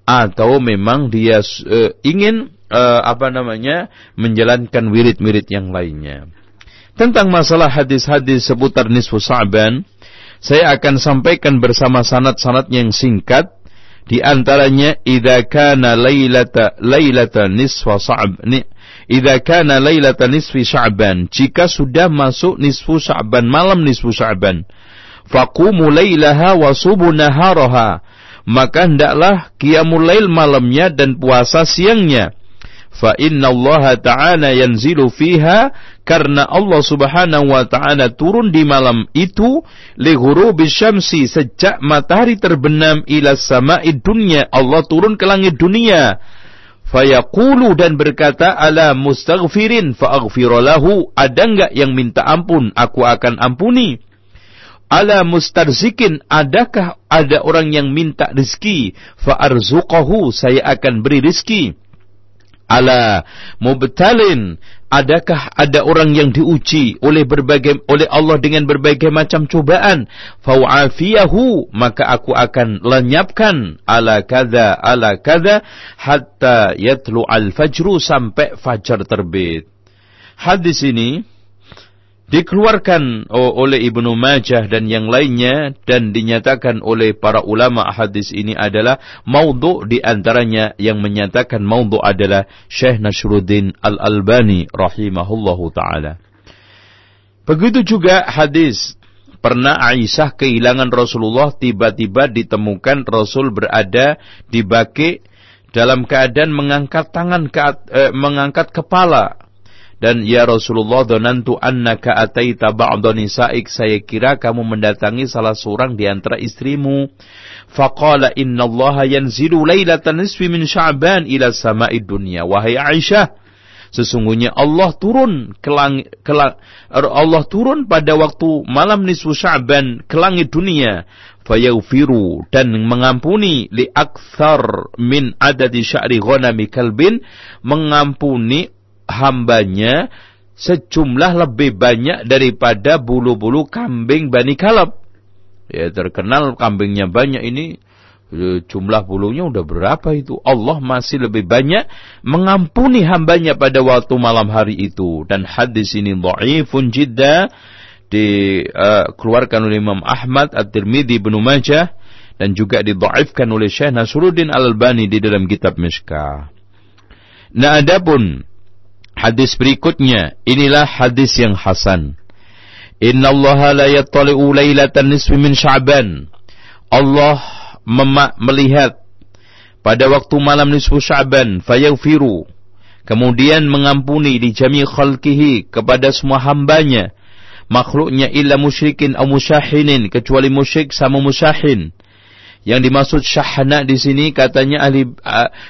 Atau memang dia uh, ingin uh, apa namanya menjalankan wirid-wirid yang lainnya. Tentang masalah hadis-hadis seputar nisfu Sa'ban saya akan sampaikan bersama sanad-sanad yang singkat di antaranya idza kana lailata lailata nisfa sa'b. Idza kana lailata nisfi sya'ban. Jika sudah masuk nisfu sya'ban malam nisfu sya'ban. Faqumu lailaha wa subu naharaha. Maka hendaklah qiyamul lail malamnya dan puasa siangnya. Fa inna Allah ta'ala yanzilu fiha karena Allah Subhanahu wa taala turun di malam itu li syamsi sejak matahari terbenam ila sama'i dunya Allah turun ke langit dunia. Fayaqulu dan berkata ala mustaghfirin faaghfiralahu ada enggak yang minta ampun? Aku akan ampuni. Ala mustarzikin adakah ada orang yang minta rezeki fa arzuqahu saya akan beri rezeki ala mubtalin. Adakah ada orang yang diuji oleh berbagai oleh Allah dengan berbagai macam cobaan? Fa'afiyahu maka aku akan lenyapkan. Ala kadza ala kadza hatta yatlu al fajru sampai fajar terbit. Hadis ini dikeluarkan oleh Ibnu Majah dan yang lainnya dan dinyatakan oleh para ulama hadis ini adalah maudhu di antaranya yang menyatakan maudhu adalah Syekh Nasruddin Al-Albani rahimahullahu taala. Begitu juga hadis pernah Aisyah kehilangan Rasulullah tiba-tiba ditemukan Rasul berada di baki dalam keadaan mengangkat tangan ke, eh, mengangkat kepala dan ya Rasulullah donantu annaka ataita ba'da nisa'ik. Saya kira kamu mendatangi salah seorang di antara istrimu. Faqala innallaha yanzilu lailatan nisfi min sya'ban ila sama'id dunya. Wahai Aisyah sesungguhnya Allah turun ke langit ke Allah turun pada waktu malam nisfu Sya'ban ke langit dunia. Fayaghfiru dan mengampuni li akthar min adadi sya'ri ghanami kalbin mengampuni hambanya sejumlah lebih banyak daripada bulu-bulu kambing Bani Kalab. Ya terkenal kambingnya banyak ini e, jumlah bulunya udah berapa itu? Allah masih lebih banyak mengampuni hambanya pada waktu malam hari itu. Dan hadis ini dhaifun jidda dikeluarkan uh, oleh Imam Ahmad, At-Tirmidzi, Ibnu Majah dan juga didhaifkan oleh Syekh Nasruddin Al-Albani di dalam kitab Mishkah. Nah, adapun Hadis berikutnya, inilah hadis yang hasan. Inna Allah la yattali'u lailatan nisfi min Sya'ban. Allah melihat pada waktu malam nisfu Sya'ban fayaghfiru. kemudian mengampuni di jami khalqihi kepada semua hambanya makhluknya illa musyrikin atau musyahinin kecuali musyrik sama musyahin yang dimaksud syahna di sini katanya ahli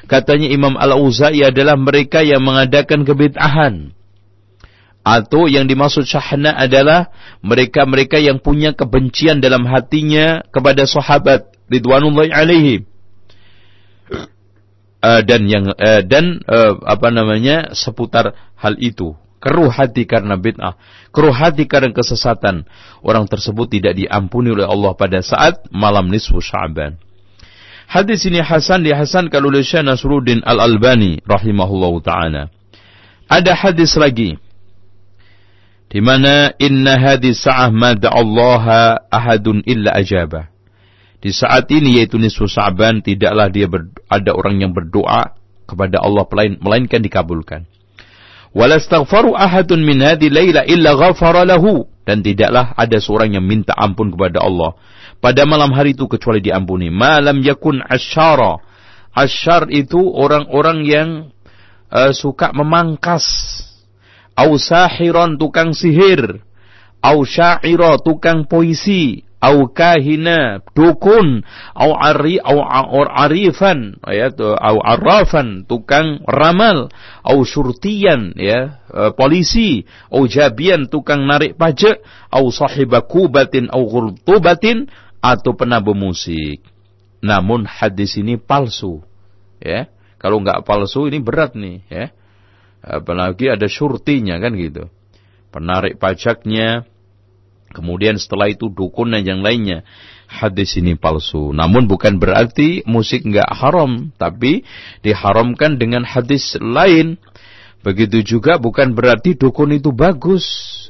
katanya Imam Al-Auza'i adalah mereka yang mengadakan kebid'ahan. Atau yang dimaksud syahna adalah mereka-mereka yang punya kebencian dalam hatinya kepada sahabat ridwanullahi alaihi. Uh, dan yang uh, dan uh, apa namanya seputar hal itu keruh hati karena bid'ah, keruh hati karena kesesatan, orang tersebut tidak diampuni oleh Allah pada saat malam nisfu Sya'ban. Hadis ini Hasan dihasankan oleh Syekh Nasruddin Al-Albani rahimahullah taala. Ada hadis lagi di mana inna hadis sa'ah ma Allah ahadun illa ajabah. Di saat ini yaitu nisfu Sa'ban tidaklah dia ber, ada orang yang berdoa kepada Allah melainkan dikabulkan. Walastaghfaru ahadun min hadhihi laila illa ghafara lahu dan tidaklah ada seorang yang minta ampun kepada Allah pada malam hari itu kecuali diampuni. Malam yakun asyara. Asyar itu orang-orang yang uh, suka memangkas. Au sahiran tukang sihir. Au syaira tukang puisi au kahina dukun. Au ari au arifan ya au arrafan tukang ramal. Au surtian ya e, polisi. Au jabian tukang narik pajak. Au sahibakubatin au ghurtubatin atau penabuh musik. Namun hadis ini palsu ya. Kalau nggak palsu ini berat nih ya. Apalagi ada surtinya kan gitu. Penarik pajaknya Kemudian setelah itu dukun dan yang lainnya. Hadis ini palsu. Namun bukan berarti musik nggak haram. Tapi diharamkan dengan hadis lain. Begitu juga bukan berarti dukun itu bagus.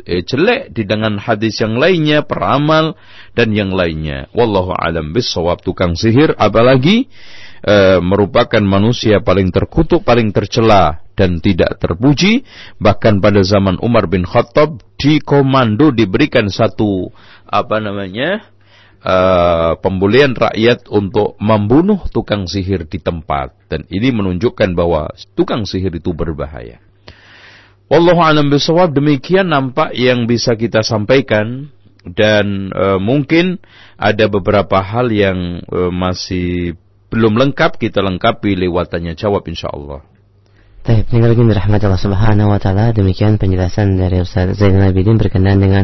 Eh, jelek di dengan hadis yang lainnya, peramal, dan yang lainnya. Wallahu alam bisawab tukang sihir. Apalagi e, merupakan manusia paling terkutuk, paling tercela dan tidak terpuji. Bahkan pada zaman Umar bin Khattab dikomando diberikan satu apa namanya uh, pembulian rakyat untuk membunuh tukang sihir di tempat dan ini menunjukkan bahwa tukang sihir itu berbahaya. Wallahu a'lam bishawab demikian nampak yang bisa kita sampaikan dan uh, mungkin ada beberapa hal yang uh, masih belum lengkap kita lengkapi lewat tanya jawab insyaallah. Baik, pendengar lagi rahmat Allah Subhanahu wa taala, demikian penjelasan dari Ustaz Zainal Abidin berkenaan dengan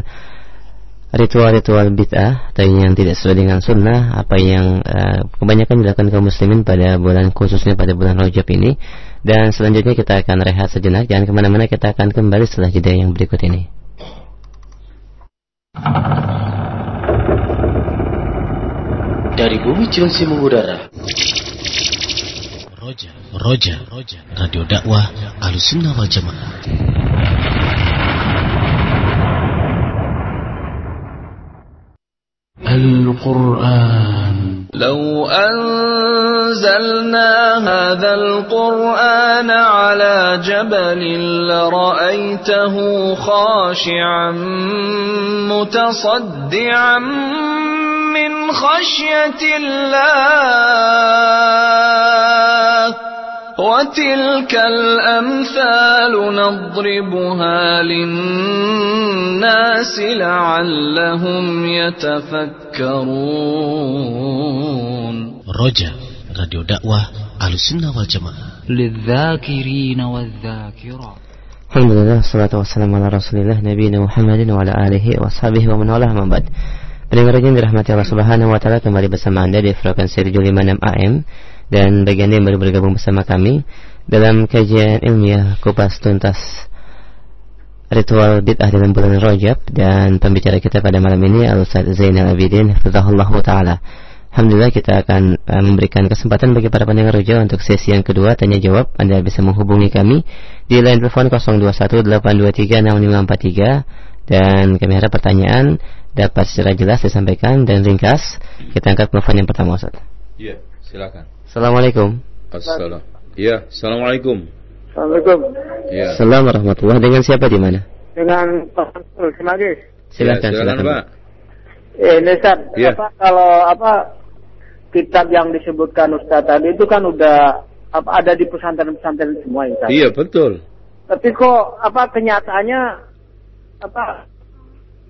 ritual-ritual bid'ah atau yang tidak sesuai dengan sunnah apa yang uh, kebanyakan dilakukan kaum muslimin pada bulan khususnya pada bulan Rajab ini dan selanjutnya kita akan rehat sejenak jangan ke mana-mana kita akan kembali setelah jeda yang berikut ini dari bumi Cilengsi mengudara Roja, Roja, Roja, Radio Dakwah Ahlussunnah Wal Jamaah. القرآن لو أنزلنا هذا القرآن على جبل لرأيته خاشعا متصدعا من خشية الله وتلك الأمثال نضربها للناس لعلهم يتفكرون. رجاء راديو دعوة على السنة والجماعة. للذاكرين والذاكرات. Alhamdulillah, salatu wassalamu ala rasulillah Nabi Muhammadin wa ala alihi wa sahbihi wa man walah mabad Pendengar yang dirahmati Allah Subhanahu wa taala kembali bersama Anda di frekuensi 756 AM dan bagi Anda yang baru bergabung bersama kami dalam kajian ilmiah kupas tuntas ritual bid'ah dalam bulan Rajab dan pembicara kita pada malam ini Al-Ustaz Zainal Abidin hafizahullah taala. Alhamdulillah kita akan uh, memberikan kesempatan bagi para pendengar Roja untuk sesi yang kedua tanya jawab. Anda bisa menghubungi kami di line telepon 0218236543 dan kami harap pertanyaan dapat secara jelas disampaikan dan ringkas. Kita angkat telepon yang pertama Ustaz. Iya, silakan. Assalamualaikum. Assalam. Iya, Assalamualaikum. Assalamualaikum. Iya. Assalamualaikum warahmatullahi Dengan siapa di mana? Dengan Pak Semagis. Silakan, ya, silakan, Pak. Eh, Ustaz, Iya. apa kalau apa kitab yang disebutkan Ustaz tadi itu kan udah apa ada di pesantren-pesantren semua Ustaz. Iya, betul. Tapi kok apa kenyataannya apa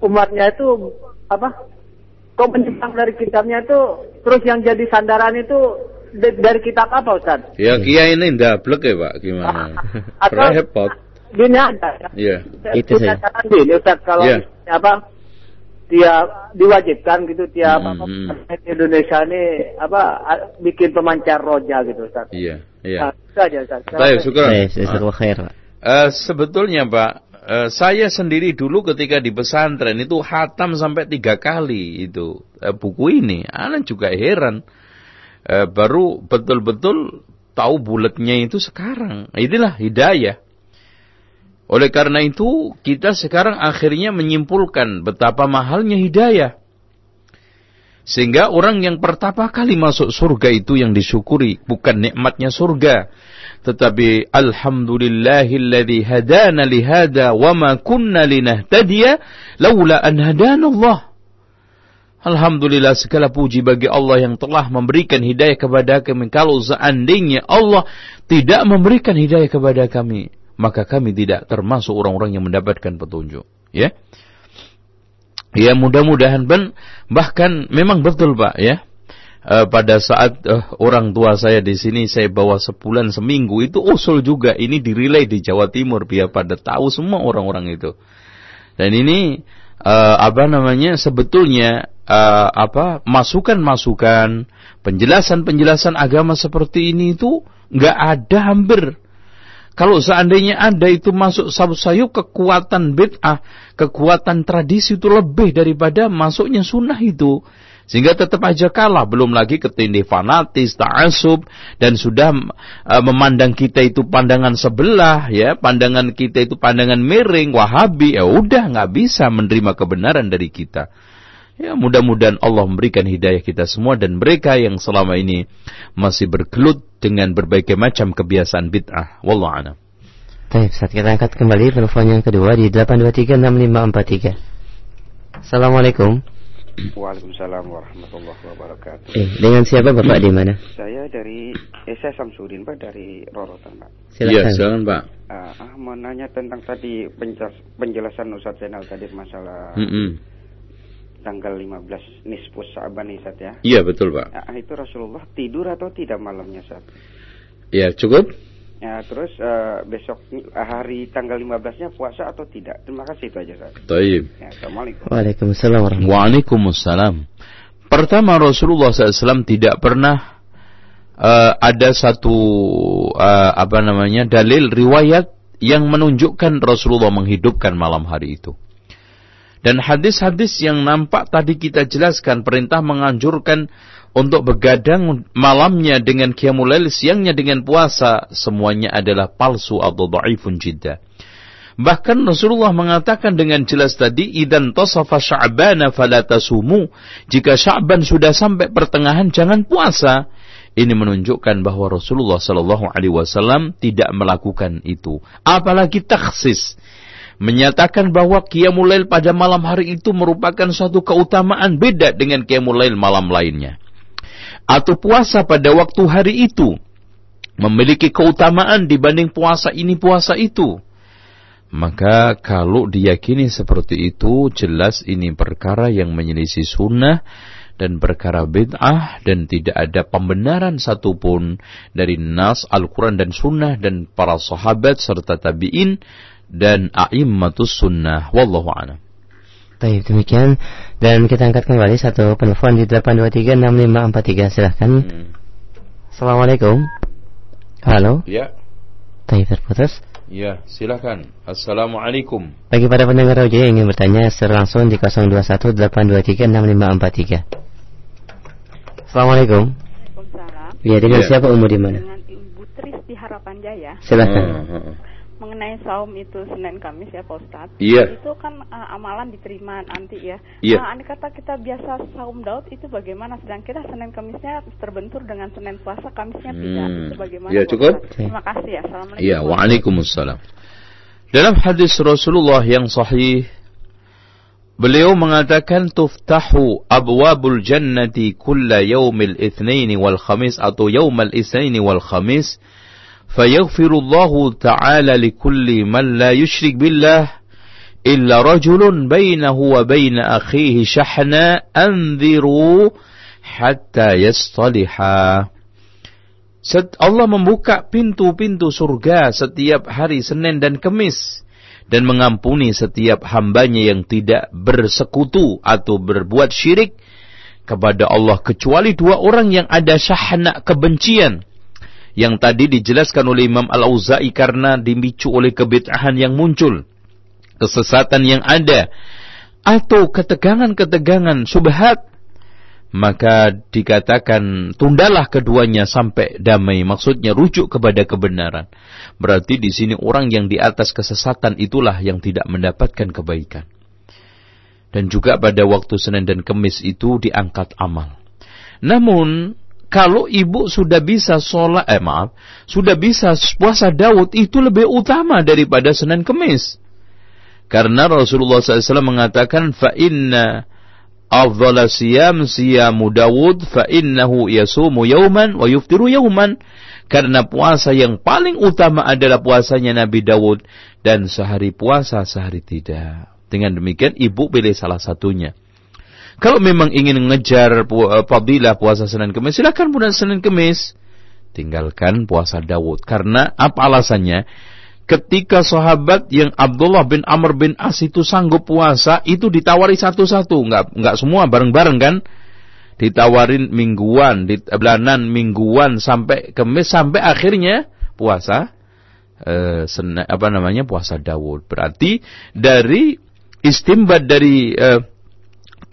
umatnya itu apa kok menyimpang dari kitabnya itu terus yang jadi sandaran itu da- dari kitab apa Ustaz? Ya, kiai ini ndablek ya, Pak. Gimana? Atau- Repot. Gini aja. ya. Iya. Itu saran gini Ustaz kalau Iya. misalnya apa dia diwajibkan gitu tiap Hmm, apa, hmm. Indonesia ini apa bikin pemancar roja gitu Ustaz. Iya, Nah, iya. itu aja Ustaz. Baik, syukur. Baik, jazakallahu khair, Pak. Eh, sebetulnya Pak, eh, saya sendiri dulu ketika di pesantren itu hatam sampai tiga kali itu eh, buku ini. Anak juga heran. Eh, baru betul-betul tahu bulatnya itu sekarang. Inilah hidayah. Oleh karena itu, kita sekarang akhirnya menyimpulkan betapa mahalnya hidayah. Sehingga orang yang pertama kali masuk surga itu yang disyukuri, bukan nikmatnya surga. Tetapi alhamdulillahilladzi hadana lihada wa ma kunna linahtadiya laula an hadana Allah. Alhamdulillah segala puji bagi Allah yang telah memberikan hidayah kepada kami. Kalau seandainya Allah tidak memberikan hidayah kepada kami, maka kami tidak termasuk orang-orang yang mendapatkan petunjuk. Ya. Ya mudah-mudahan bahkan memang betul Pak ya. Eh, pada saat eh, orang tua saya di sini saya bawa sebulan seminggu itu usul juga ini dirilai di Jawa Timur biar pada tahu semua orang-orang itu. Dan ini eh, apa namanya sebetulnya eh, apa masukan-masukan penjelasan-penjelasan agama seperti ini itu nggak ada hampir kalau seandainya ada itu masuk sayup kekuatan bid'ah, kekuatan tradisi itu lebih daripada masuknya sunnah itu. Sehingga tetap aja kalah, belum lagi ketindih fanatis, ta'asub, dan sudah uh, memandang kita itu pandangan sebelah, ya, pandangan kita itu pandangan miring, wahabi, ya udah nggak bisa menerima kebenaran dari kita. Ya mudah-mudahan Allah memberikan hidayah kita semua dan mereka yang selama ini masih bergelut dengan berbagai macam kebiasaan bid'ah. Wallahu. Baik, saat kita angkat kembali telepon yang kedua di 8236543. Assalamualaikum. Waalaikumsalam warahmatullahi wabarakatuh. Eh, dengan siapa Bapak di mana? Saya dari eh, saya Samsudin Pak dari Rorotan Pak. Silakan. Iya, silakan Pak. Ah, ah, mau nanya tentang tadi penjelas- penjelasan Ustadz Zainal tadi masalah Mm-mm. tanggal 15 Nisfus Sa'ban nih ya. Iya betul Pak. Ah, itu Rasulullah tidur atau tidak malamnya Ustadz? Ya cukup. Ya, terus eh, besok hari tanggal 15-nya puasa atau tidak? Terima kasih itu aja Ustadz. Taib. Ya, Assalamualaikum. Waalaikumsalam warahmatullahi Waalaikumsalam. Pertama Rasulullah SAW tidak pernah eh, ada satu eh, apa namanya dalil riwayat yang menunjukkan Rasulullah menghidupkan malam hari itu. Dan hadis-hadis yang nampak tadi kita jelaskan perintah menganjurkan untuk begadang malamnya dengan qiyamul lail, siangnya dengan puasa, semuanya adalah palsu atau dhaifun jiddah. Bahkan Rasulullah mengatakan dengan jelas tadi, "Idan tasafa Sya'bana fala tasumu." Jika Sya'ban sudah sampai pertengahan jangan puasa. Ini menunjukkan bahwa Rasulullah Shallallahu alaihi wasallam tidak melakukan itu. Apalagi taksis menyatakan bahwa qiyamul lail pada malam hari itu merupakan suatu keutamaan beda dengan qiyamul lail malam lainnya. Atau puasa pada waktu hari itu memiliki keutamaan dibanding puasa ini puasa itu. Maka kalau diyakini seperti itu, jelas ini perkara yang menyelisih sunnah dan perkara bid'ah dan tidak ada pembenaran satupun dari nas Al-Quran dan sunnah dan para sahabat serta tabi'in dan a'immatus sunnah. Wallahu a'lam. Baik, demikian. Dan kita angkat kembali satu penelpon di 8236543. Silahkan. Hmm. Assalamualaikum. Halo. Ya, Baik, terputus. ya, silakan. Assalamualaikum. Bagi para pendengar radio yang ingin bertanya secara langsung di 0218236543. Assalamualaikum. Waalaikumsalam. Ya, dengan Ya. siapa umur di mana? Dengan Ibu Tris di Harapan Jaya. Silakan. Oh, oh, oh. Mengenai saum itu Senin Kamis ya Pak Ustadz. Iya. Itu kan uh, amalan diterima nanti ya. Iya. Nah, andai kata kita biasa saum Daud itu bagaimana? Sedang kita Senin Kamisnya terbentur dengan Senin puasa, Kamisnya tidak. Hmm. Itu bagaimana? Ya, Pak cukup. Terima kasih ya. Assalamualaikum. Iya, waalaikumsalam. Dalam hadis Rasulullah yang sahih, Beliau mengatakan tuftahu abwabul jannati kulla yaumil itsnaini wal khamis atau yaumal itsnaini wal khamis fayaghfirullahu ta'ala likulli man la yusyrik billah illa rajulun bainahu wa baina akhihi shahna anziru hatta yastaliha Allah membuka pintu-pintu surga setiap hari Senin dan Kemis dan mengampuni setiap hambanya yang tidak bersekutu atau berbuat syirik kepada Allah kecuali dua orang yang ada syahna kebencian yang tadi dijelaskan oleh Imam Al-Auza'i karena dimicu oleh kebid'ahan yang muncul kesesatan yang ada atau ketegangan-ketegangan subhat maka dikatakan tundalah keduanya sampai damai maksudnya rujuk kepada kebenaran. Berarti di sini orang yang di atas kesesatan itulah yang tidak mendapatkan kebaikan. Dan juga pada waktu Senin dan Kemis itu diangkat amal. Namun kalau ibu sudah bisa sholat eh maaf sudah bisa puasa Daud itu lebih utama daripada Senin Kemis karena Rasulullah SAW mengatakan fa inna afdhala siyam siyamu Dawud fa innahu yasumu yauman wa yuftiru yauman karena puasa yang paling utama adalah puasanya Nabi Dawud dan sehari puasa sehari tidak. Dengan demikian ibu pilih salah satunya. Kalau memang ingin mengejar eh, fadilah puasa Senin Kemis, silakan puasa Senin Kemis. Tinggalkan puasa Dawud. Karena apa alasannya? ketika sahabat yang Abdullah bin Amr bin As itu sanggup puasa itu ditawari satu-satu nggak nggak semua bareng-bareng kan ditawarin mingguan di bulanan mingguan sampai kemis sampai akhirnya puasa eh, sena, apa namanya puasa Dawud berarti dari istimbat dari eh,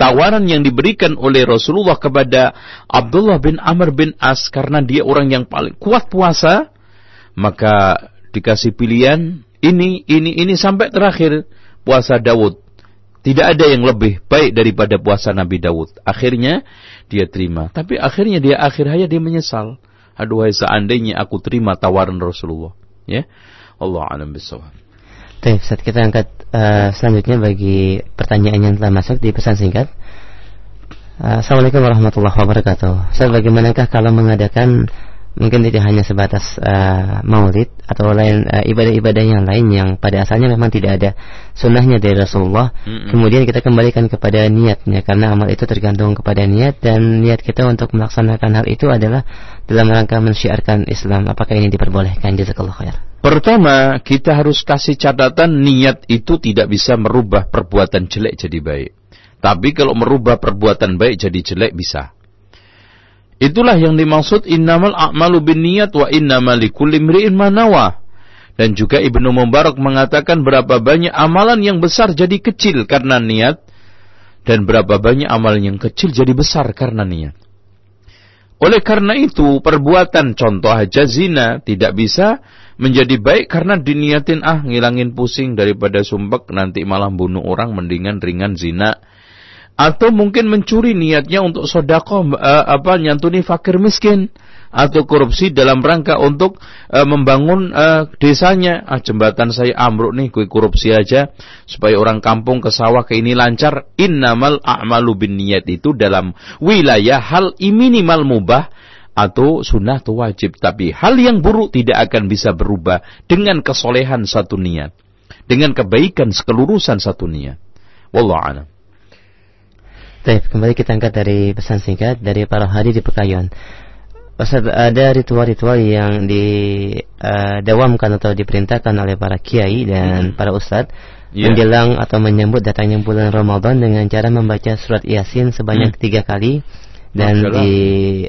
tawaran yang diberikan oleh Rasulullah kepada Abdullah bin Amr bin As karena dia orang yang paling kuat puasa maka dikasih pilihan ini, ini, ini sampai terakhir puasa Daud. Tidak ada yang lebih baik daripada puasa Nabi Daud. Akhirnya dia terima. Tapi akhirnya dia akhir hayat dia menyesal. Aduhai seandainya aku terima tawaran Rasulullah. Ya, Allah alam bisawab. Baik, saat kita angkat uh, selanjutnya bagi pertanyaan yang telah masuk di pesan singkat. Uh, Assalamualaikum warahmatullahi wabarakatuh. Saya bagaimanakah kalau mengadakan mungkin tidak hanya sebatas uh, maulid atau lain uh, ibadah-ibadah yang lain yang pada asalnya memang tidak ada sunnahnya dari Rasulullah. Mm-hmm. Kemudian kita kembalikan kepada niatnya karena amal itu tergantung kepada niat dan niat kita untuk melaksanakan hal itu adalah dalam rangka mensyiarkan Islam. Apakah ini diperbolehkan? Jazakallah khair. Pertama, kita harus kasih catatan niat itu tidak bisa merubah perbuatan jelek jadi baik. Tapi kalau merubah perbuatan baik jadi jelek bisa. Itulah yang dimaksud innamal a'malu binniyat wa innamal likulli imri'in manawa. Dan juga Ibnu Mubarak mengatakan berapa banyak amalan yang besar jadi kecil karena niat dan berapa banyak amalan yang kecil jadi besar karena niat. Oleh karena itu, perbuatan contoh aja zina tidak bisa menjadi baik karena diniatin ah ngilangin pusing daripada sumpek nanti malah bunuh orang mendingan ringan zina. Atau mungkin mencuri niatnya untuk sodako uh, apa nyantuni fakir miskin. Atau korupsi dalam rangka untuk uh, membangun uh, desanya. Ah jembatan saya amruk nih gue korupsi aja. Supaya orang kampung ke sawah ke ini lancar. Innamal a'malu bin niat itu dalam wilayah hal minimal mubah atau sunnah atau wajib tapi hal yang buruk tidak akan bisa berubah dengan kesolehan satu niat dengan kebaikan sekelurusan satu niat wallahu a'lam Baik, kembali kita angkat dari pesan singkat dari para hari di Pekayuan. Ustaz, ada ritual-ritual yang didawamkan uh, atau diperintahkan oleh para kiai dan hmm. para ustadz yeah. menjelang atau menyambut datangnya bulan Ramadan dengan cara membaca surat Yasin sebanyak hmm. tiga kali dan Masalah. di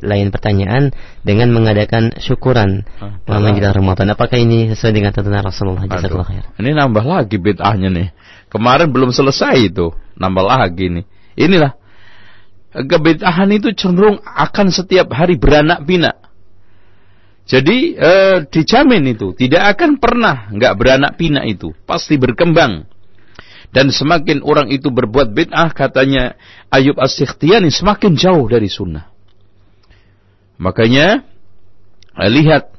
lain pertanyaan dengan mengadakan syukuran ah, menjelang Ramadan. Apakah ini sesuai dengan tuntunan Rasulullah? Ini nambah lagi bid'ahnya nih. Kemarin belum selesai itu, nambah lagi nih. Inilah kebid'ahan itu cenderung akan setiap hari beranak pinak. Jadi e, dijamin itu tidak akan pernah nggak beranak pinak itu, pasti berkembang. Dan semakin orang itu berbuat bid'ah katanya Ayub As-Sikhtiyani semakin jauh dari sunnah. Makanya lihat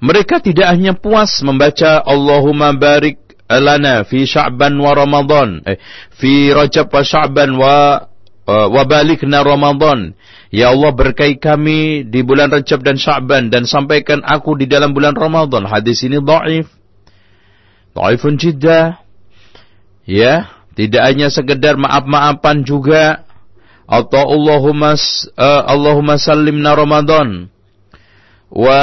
mereka tidak hanya puas membaca Allahumma barik lana fi Sya'ban wa Ramadan eh, fi Rajab wa Sya'ban wa uh, wa balikna Ramadan Ya Allah berkahi kami di bulan Rajab dan Sya'ban dan sampaikan aku di dalam bulan Ramadan. Hadis ini dhaif. Dhaifun jiddah. Ya, tidak hanya sekedar maaf-maafan juga. Atau Allahumma uh, Allahumma sallimna Ramadan. Wa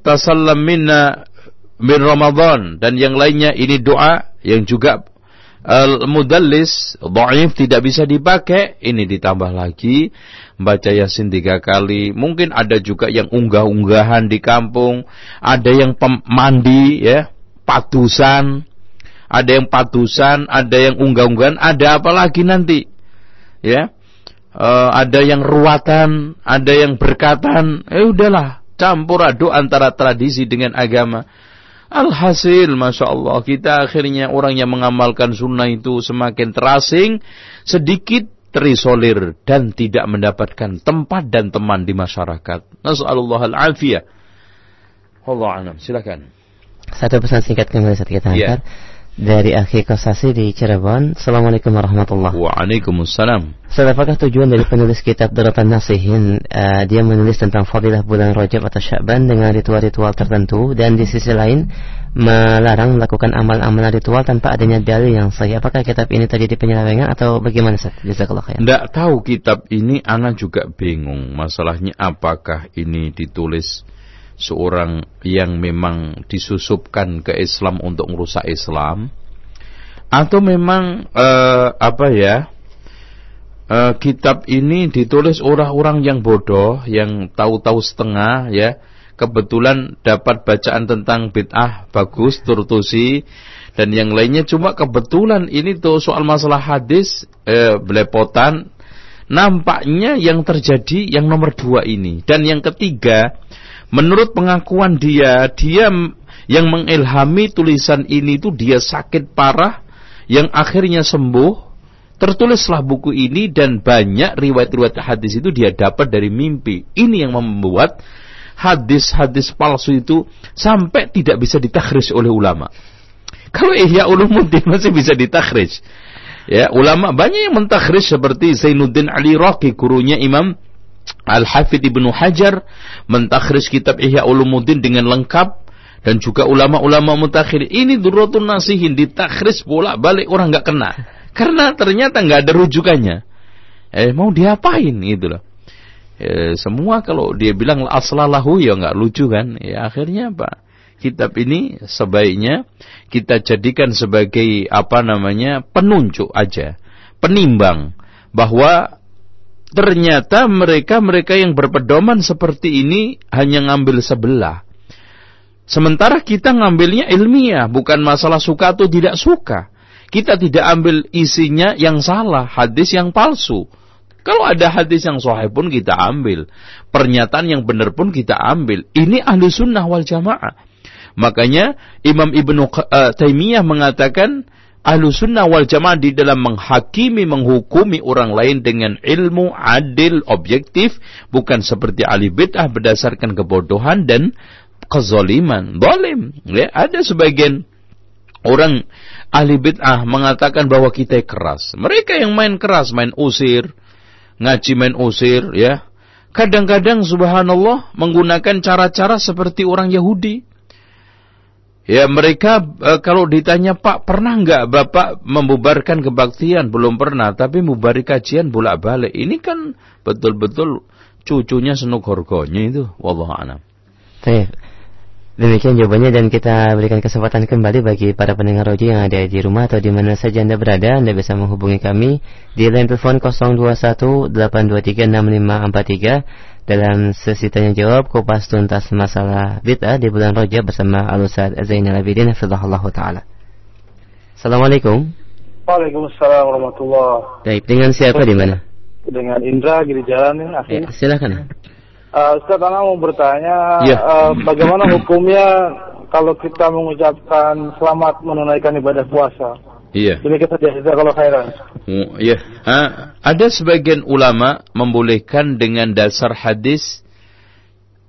tasallam minna min Ramadan. Dan yang lainnya ini doa yang juga al-mudallis dhaif tidak bisa dipakai. Ini ditambah lagi baca Yasin tiga kali. Mungkin ada juga yang unggah-unggahan di kampung, ada yang mandi ya, patusan, ada yang patusan, ada yang unggah-unggahan, ada apa lagi nanti? Ya. Uh, ada yang ruatan, ada yang berkatan. Eh udahlah, campur aduk antara tradisi dengan agama. Alhasil, Masya Allah, kita akhirnya orang yang mengamalkan sunnah itu semakin terasing, sedikit terisolir dan tidak mendapatkan tempat dan teman di masyarakat. Nasallallahu al-afiyah. Allah alam, silakan. Satu pesan singkat kembali saat kita. Yeah dari Akhi Kosasi di Cirebon. Assalamualaikum warahmatullahi wabarakatuh. Waalaikumsalam. Apakah tujuan dari penulis kitab Daratan Nasihin uh, dia menulis tentang fadilah bulan Rajab atau Sya'ban dengan ritual-ritual tertentu dan di sisi lain melarang melakukan amal-amal ritual tanpa adanya dalil yang sahih. Apakah kitab ini terjadi penyelewengan atau bagaimana Ustaz? Jazakallah khair. Tidak tahu kitab ini anak juga bingung. Masalahnya apakah ini ditulis seorang yang memang disusupkan ke Islam untuk merusak Islam atau memang uh, apa ya uh, kitab ini ditulis orang-orang yang bodoh yang tahu-tahu setengah ya. Kebetulan dapat bacaan tentang bid'ah bagus turtusi dan yang lainnya. Cuma kebetulan ini tuh soal masalah hadis eh, belepotan. Nampaknya yang terjadi yang nomor dua ini. Dan yang ketiga Menurut pengakuan dia, dia yang mengilhami tulisan ini itu dia sakit parah yang akhirnya sembuh. Tertulislah buku ini dan banyak riwayat-riwayat hadis itu dia dapat dari mimpi. Ini yang membuat hadis-hadis palsu itu sampai tidak bisa ditakhris oleh ulama. Kalau Ihya Ulumuddin masih bisa ditakhris. Ya, ulama banyak yang mentakhris seperti Zainuddin Ali Raqi, gurunya Imam Al-Hafidh Ibnu Hajar mentakhris kitab Ihya Ulumuddin dengan lengkap dan juga ulama-ulama mutakhir. Ini durratun nasihin ditakhris bolak-balik orang nggak kena karena ternyata nggak ada rujukannya. Eh mau diapain gitu loh. Eh, semua kalau dia bilang aslalahu ya nggak lucu kan? Ya akhirnya apa? Kitab ini sebaiknya kita jadikan sebagai apa namanya penunjuk aja penimbang bahwa ternyata mereka-mereka yang berpedoman seperti ini hanya ngambil sebelah. Sementara kita ngambilnya ilmiah, bukan masalah suka atau tidak suka. Kita tidak ambil isinya yang salah, hadis yang palsu. Kalau ada hadis yang sahih pun kita ambil. Pernyataan yang benar pun kita ambil. Ini ahli sunnah wal jamaah. Makanya Imam Ibnu uh, Taimiyah mengatakan, ahlu sunnah wal jamaah di dalam menghakimi, menghukumi orang lain dengan ilmu adil, objektif, bukan seperti ahli bid'ah berdasarkan kebodohan dan kezoliman. Dolim. Ya, ada sebagian orang ahli bid'ah mengatakan bahwa kita keras. Mereka yang main keras, main usir, ngaji main usir, ya. Kadang-kadang subhanallah menggunakan cara-cara seperti orang Yahudi. Ya mereka e, kalau ditanya Pak pernah nggak Bapak membubarkan kebaktian? Belum pernah, tapi mubari kajian bolak balik. Ini kan betul-betul cucunya senuk horgonya itu. Wallahu a'lam. Demikian jawabannya dan kita berikan kesempatan kembali bagi para pendengar roji yang ada di rumah atau di mana saja Anda berada. Anda bisa menghubungi kami di line telepon 021 823 6543 dalam sesi tanya jawab kupas tuntas masalah bid'ah di bulan Rajab bersama Al-Ustaz Zainal Abidin Hafizahullah Ta'ala. Assalamualaikum. Waalaikumsalam warahmatullah. Baik, dengan siapa di mana? Dengan Indra Giri Jalan ya, ya silakan. Uh, Ustaz Ana mau bertanya ya. uh, bagaimana hukumnya kalau kita mengucapkan selamat menunaikan ibadah puasa? Iya. Demikian saja, kalau khairan. Oh, iya. Ada sebagian ulama membolehkan dengan dasar hadis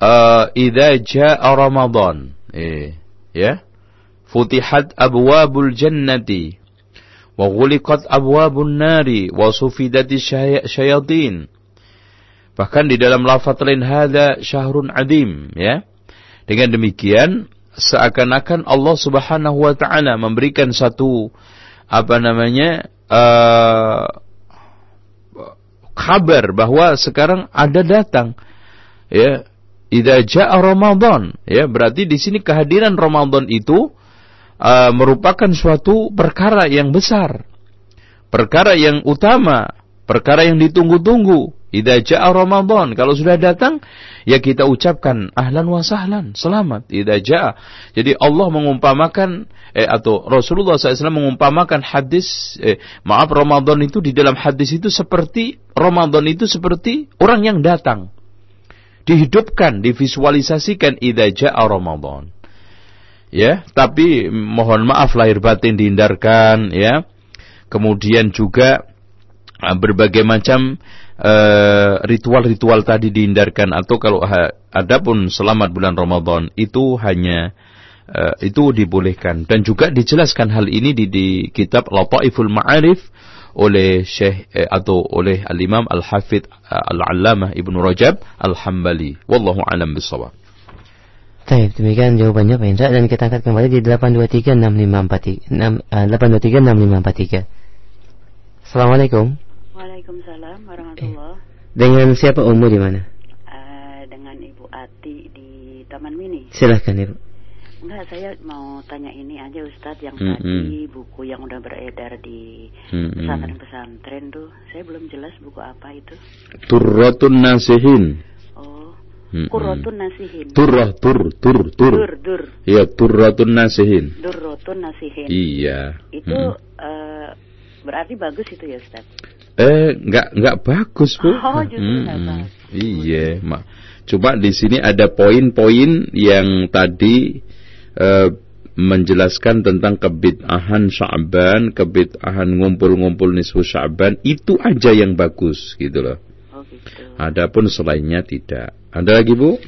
uh, idza jaa Ramadan. Eh, ya. futihat abwabul jannati wa ghuliqat abwabun nari wa sufidati syayatin bahkan di dalam lafaz lain hada syahrun adim ya dengan demikian seakan-akan Allah Subhanahu wa taala memberikan satu apa namanya uh, kabar bahwa sekarang ada datang ya idza jaa ramadan ya berarti di sini kehadiran Ramadan itu uh, merupakan suatu perkara yang besar, perkara yang utama, perkara yang ditunggu-tunggu. Idza jaa Ramadan, kalau sudah datang ya kita ucapkan ahlan wa sahlan, selamat. Idza jaa. Jadi Allah mengumpamakan eh, atau Rasulullah SAW mengumpamakan hadis eh, maaf Ramadan itu di dalam hadis itu seperti Ramadan itu seperti orang yang datang. Dihidupkan, divisualisasikan idza jaa Ramadan ya tapi mohon maaf lahir batin dihindarkan ya kemudian juga uh, berbagai macam uh, ritual-ritual tadi dihindarkan atau kalau ada pun selamat bulan Ramadan itu hanya uh, itu dibolehkan dan juga dijelaskan hal ini di, di kitab Lataiful Ma'arif oleh Syekh eh, atau oleh Al-Imam Al-Hafidh uh, Al-Allamah Ibnu Rajab Al-Hambali wallahu alam bisawab Baik, demikian jawabannya Pak Indra dan kita angkat kembali di 8236543 8236543. Assalamualaikum. Waalaikumsalam warahmatullah. Dengan siapa Umu di mana? Uh, dengan Ibu Ati di Taman Mini. Silahkan Ibu. Enggak, saya mau tanya ini aja Ustadz yang mm -hmm. tadi buku yang udah beredar di pesantren-pesantren tuh. Saya belum jelas buku apa itu. Turratun Nasihin. Kurotun nasihin. Turrah, tur, tur, tur. Dur, dur. Iya, turratun nasihin. Durrotun nasihin. Iya. Itu hmm. uh, berarti bagus itu ya, Ustaz? Eh, enggak enggak bagus, Bu. Oh, justru hmm. enggak bagus. Iya, mak. Coba di sini ada poin-poin yang tadi uh, menjelaskan tentang kebid'ahan Sya'ban, kebid'ahan ngumpul-ngumpul nisfu Sya'ban, itu aja yang bagus gitu loh. Oh, gitu. Adapun selainnya tidak. Ada lagi Bu?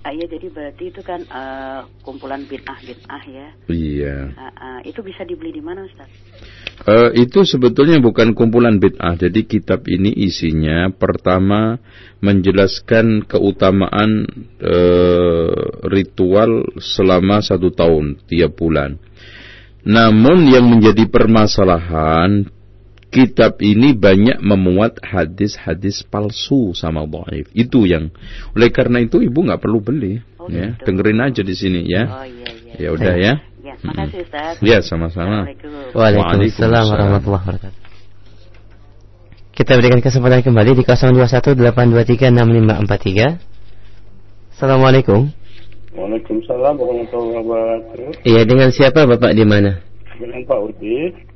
Uh, iya jadi berarti itu kan uh, kumpulan bid'ah bid'ah ya. Iya. Uh, uh, itu bisa dibeli di mana Ustaz? Uh, itu sebetulnya bukan kumpulan bid'ah. Jadi kitab ini isinya pertama menjelaskan keutamaan uh, ritual selama satu tahun tiap bulan. Namun yang menjadi permasalahan kitab ini banyak memuat hadis-hadis palsu sama dhaif. Itu yang oleh karena itu ibu nggak perlu beli oh, ya. Gitu. Dengerin aja di sini ya. Oh iya iya. Ya udah ya. Ya, makasih Ustaz. Ya, sama-sama. Waalaikumsalam warahmatullahi wabarakatuh. Kita berikan kesempatan kembali di 0218236543. Assalamualaikum. Waalaikumsalam warahmatullahi wabarakatuh. Iya, dengan siapa Bapak di mana? Dengan Pak Udit.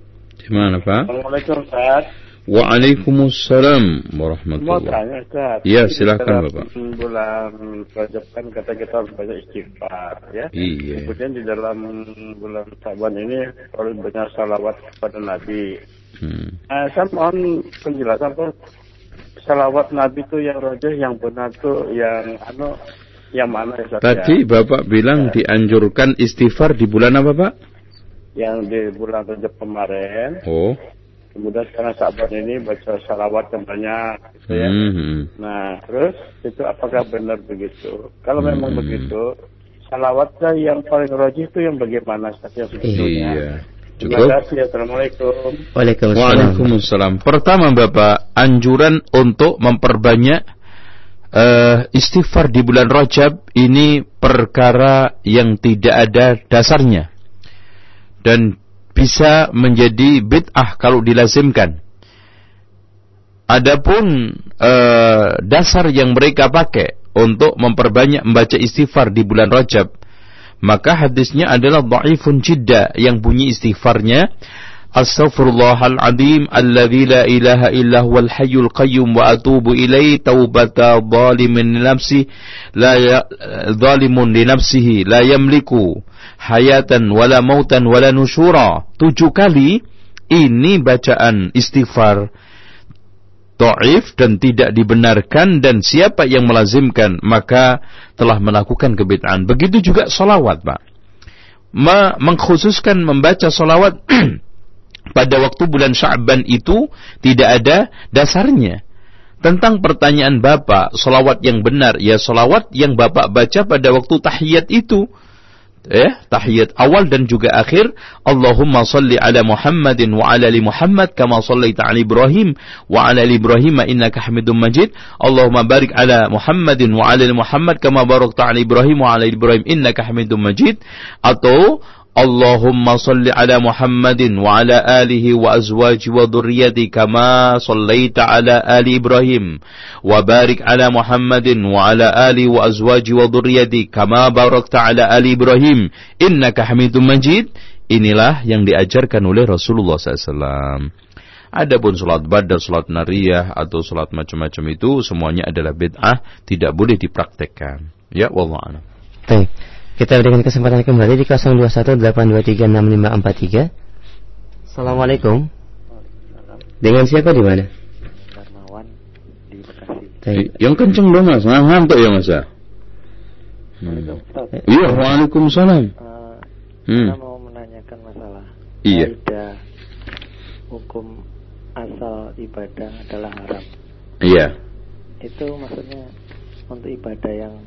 Di mana Pak? Assalamualaikum Ustaz. Waalaikumsalam warahmatullahi Ustaz. Ya silakan Bapak. Bulan Rajab kan kata kita harus banyak istighfar ya. Iya. Kemudian di dalam bulan Saban ini harus banyak salawat kepada Nabi. Hmm. Nah, saya mohon penjelasan Pak. Salawat Nabi itu yang rojah, yang benar tuh yang anu yang mana ya? Tadi? Bapak bilang ya. dianjurkan istighfar di bulan apa Pak? Yang di bulan Rajab kemarin. Oh. Kemudian sekarang sahabat ini baca salawat yang banyak, gitu ya. Mm-hmm. Nah, terus itu apakah benar begitu? Kalau mm-hmm. memang begitu, salawatnya yang paling rajih itu yang bagaimana yang sebetulnya? Iya. Cukup. Terima kasih. Assalamualaikum. Waalaikumsalam. Waalaikumsalam. Pertama Bapak, anjuran untuk memperbanyak uh, istighfar di bulan Rajab ini perkara yang tidak ada dasarnya dan bisa menjadi bid'ah kalau dilazimkan. Adapun uh, dasar yang mereka pakai untuk memperbanyak membaca istighfar di bulan Rajab, maka hadisnya adalah dhaifun jidda yang bunyi istighfarnya Astaghfirullahal azim alladzi la ilaha illa huwal hayyul qayyum wa atubu ilaihi taubata zalimin nafsi la ya, zalimun li nafsihi la yamliku hayatan wala mautan wala nusyura. Tujuh kali ini bacaan istighfar Ta'if dan tidak dibenarkan dan siapa yang melazimkan maka telah melakukan kebid'ahan. Begitu juga salawat, Pak. mengkhususkan membaca solawat pada waktu bulan Sya'ban itu tidak ada dasarnya. Tentang pertanyaan Bapak, solawat yang benar, ya solawat yang Bapak baca pada waktu tahiyat itu ya tahiyat awal dan juga akhir. Allahumma salli ala Muhammadin wa ala ali Muhammad kama sallaita ala Ibrahim wa ala ali Ibrahim innaka Hamidum Majid. Allahumma barik ala Muhammadin wa ala ali Muhammad kama barakta ala Ibrahim wa ala ali Ibrahim innaka Hamidum Majid. Atau اللهم صل على محمد وعلى آله وأزواجه وذريته كما صليت على آل إبراهيم وبارك على محمد وعلى آله وأزواجه وذريته كما باركت على آل إبراهيم إنك حميد مجيد Inilah yang diajarkan oleh Rasulullah SAW. Adapun sholat badar, sholat nariyah, atau sholat macam-macam itu semuanya adalah bid'ah, tidak boleh dipraktekkan. Ya, wallah Baik. Kita berikan kesempatan kembali di 0218236543. Assalamualaikum. Dengan siapa di mana? Darmawan di Bekasi. Eh, yang kenceng dong mas, ngantuk ya mas ya. Hmm. Iya, waalaikumsalam. Uh, hmm. Kita mau menanyakan masalah. Iya. Hukum asal ibadah adalah haram. Iya. Itu maksudnya untuk ibadah yang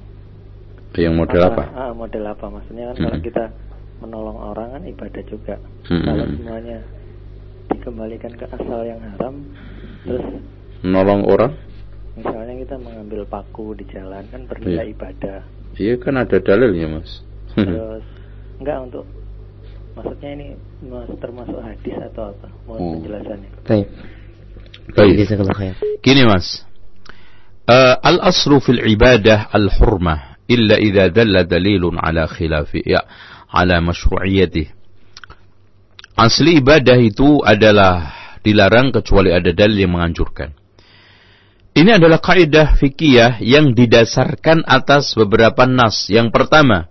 yang model apa? Ah, model apa? Maksudnya kan hmm. kalau kita menolong orang kan ibadah juga. Hmm. Kalau semuanya dikembalikan ke asal yang haram, terus menolong orang? Misalnya kita mengambil paku di jalan kan bernilai iya. ibadah. Iya kan ada dalilnya mas. terus enggak untuk maksudnya ini mas, termasuk hadis atau apa? Mohon oh. penjelasannya. Baik. Baik. Gini mas. Uh, al asru fil ibadah al hurmah illa idza dalla dalilun ala khilafi ya ala masyru'iyatih asli ibadah itu adalah dilarang kecuali ada dalil yang menganjurkan. Ini adalah kaidah fikih yang didasarkan atas beberapa nas. Yang pertama,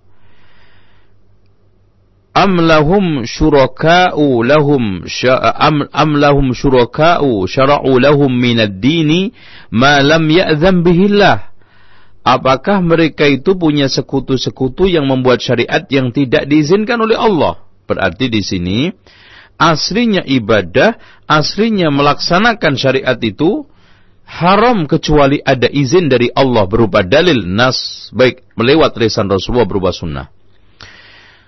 am lahum syuraka'u lahum am, am lahum syuraka'u syara'u lahum min ad-dini ma lam ya'zam bihillah. Apakah mereka itu punya sekutu-sekutu yang membuat syariat yang tidak diizinkan oleh Allah? Berarti di sini aslinya ibadah, aslinya melaksanakan syariat itu haram kecuali ada izin dari Allah berupa dalil nas baik melewat lisan Rasulullah berupa sunnah.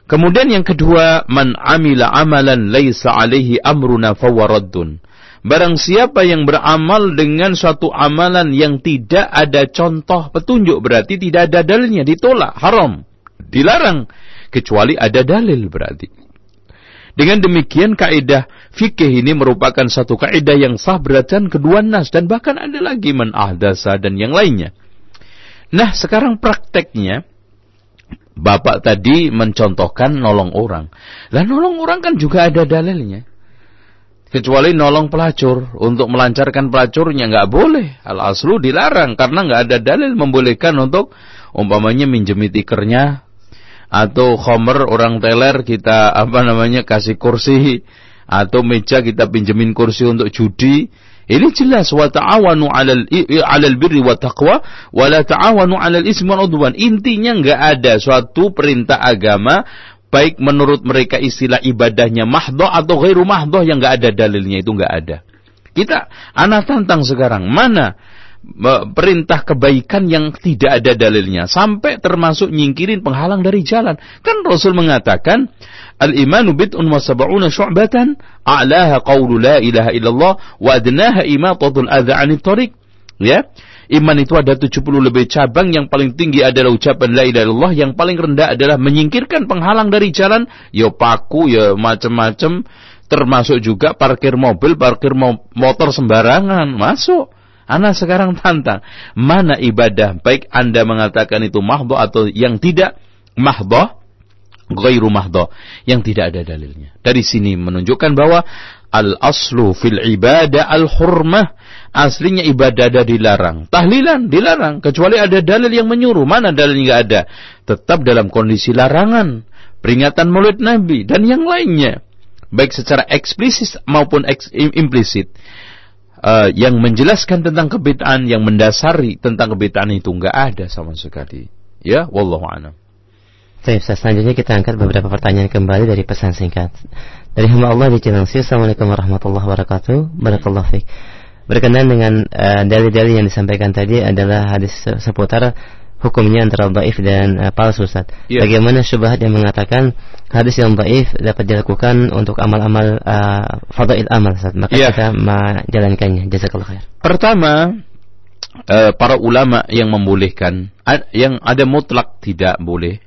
Kemudian yang kedua, man amila amalan laisa alaihi amruna fawaraddun. Barang siapa yang beramal dengan suatu amalan yang tidak ada contoh petunjuk berarti tidak ada dalilnya, ditolak, haram, dilarang kecuali ada dalil berarti. Dengan demikian kaidah fikih ini merupakan satu kaidah yang sah berdasarkan kedua nas dan bahkan ada lagi man ahdasa dan yang lainnya. Nah, sekarang prakteknya Bapak tadi mencontohkan nolong orang. Lah nolong orang kan juga ada dalilnya kecuali nolong pelacur. Untuk melancarkan pelacurnya nggak boleh. Al aslu dilarang karena nggak ada dalil membolehkan untuk umpamanya minjemi tikernya atau khomer orang teler kita apa namanya kasih kursi atau meja kita pinjemin kursi untuk judi. Ini jelas. Wa ta'awanu 'alal 'alal birri wa taqwa. Wa la ta'awanu 'alal ismi wal udwan. Intinya nggak ada suatu perintah agama baik menurut mereka istilah ibadahnya mahdoh atau ghairu mahdoh yang nggak ada dalilnya itu nggak ada. Kita anak tantang sekarang mana perintah kebaikan yang tidak ada dalilnya sampai termasuk nyingkirin penghalang dari jalan. Kan Rasul mengatakan al-imanu bid'un wa sab'una syu'batan a'laha qawlu la ilaha illallah wa adnaha imatatul adza 'anit tariq. Ya. Iman itu ada 70 lebih cabang, yang paling tinggi adalah ucapan la ilaha illallah, yang paling rendah adalah menyingkirkan penghalang dari jalan, ya paku, ya macam-macam, termasuk juga parkir mobil, parkir motor sembarangan, masuk. Anak sekarang tantang, mana ibadah baik Anda mengatakan itu mahdoh atau yang tidak mahdoh, ghairu mahdoh, yang tidak ada dalilnya. Dari sini menunjukkan bahwa Al-aslu fil ibadah al-hurmah. Aslinya ibadah ada dilarang. Tahlilan dilarang. Kecuali ada dalil yang menyuruh. Mana dalil nggak ada? Tetap dalam kondisi larangan. Peringatan mulut Nabi. Dan yang lainnya. Baik secara eksplisit maupun eks, implisit. Uh, yang menjelaskan tentang kebid'an. Yang mendasari tentang kebid'an itu nggak ada sama sekali. Ya, wallahu a'lam. Baik, selanjutnya kita angkat beberapa pertanyaan kembali dari pesan singkat. Dari hamba Allah di Cilengsi, Assalamualaikum warahmatullahi wabarakatuh. Barakallahu fiik. Berkenaan dengan uh, dalil-dalil yang disampaikan tadi adalah hadis seputar hukumnya antara baif dan uh, palsu Ustaz. Yeah. Bagaimana syubhat yang mengatakan hadis yang baif dapat dilakukan untuk amal-amal uh, fadail amal Ustaz. Maka yeah. kita menjalankannya. Jazakallah khair. Pertama, uh, para ulama yang membolehkan yang ada mutlak tidak boleh.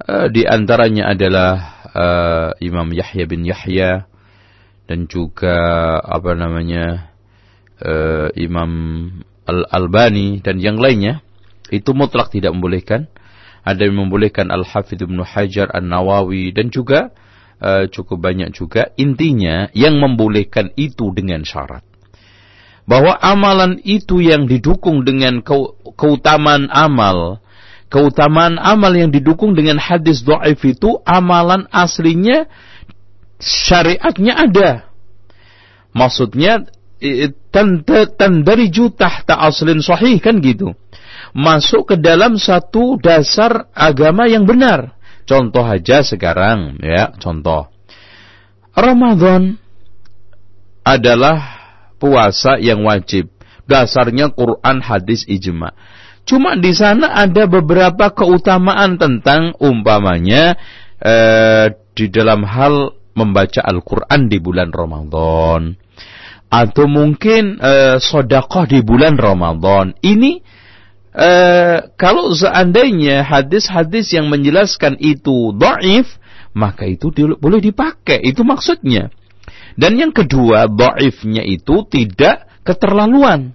Uh, di antaranya adalah uh, Imam Yahya bin Yahya dan juga apa namanya uh, Imam Al-Albani dan yang lainnya itu mutlak tidak membolehkan. Ada yang membolehkan Al-Hafidh Ibn Hajar An-Nawawi dan juga uh, cukup banyak juga. Intinya yang membolehkan itu dengan syarat. Bahwa amalan itu yang didukung dengan keutamaan amal. Keutamaan amal yang didukung dengan hadis do'if itu amalan aslinya syariatnya ada. Maksudnya tandariju tahta aslin sahih kan gitu masuk ke dalam satu dasar agama yang benar. Contoh aja sekarang, ya, contoh. Ramadan adalah puasa yang wajib. Dasarnya Quran, hadis, ijma. Cuma di sana ada beberapa keutamaan tentang umpamanya eh, di dalam hal membaca Al-Quran di bulan Ramadan. Atau mungkin eh, sodakoh di bulan Ramadan. Ini e, kalau seandainya hadis-hadis yang menjelaskan itu do'if, maka itu di, boleh dipakai. Itu maksudnya. Dan yang kedua, do'ifnya itu tidak keterlaluan.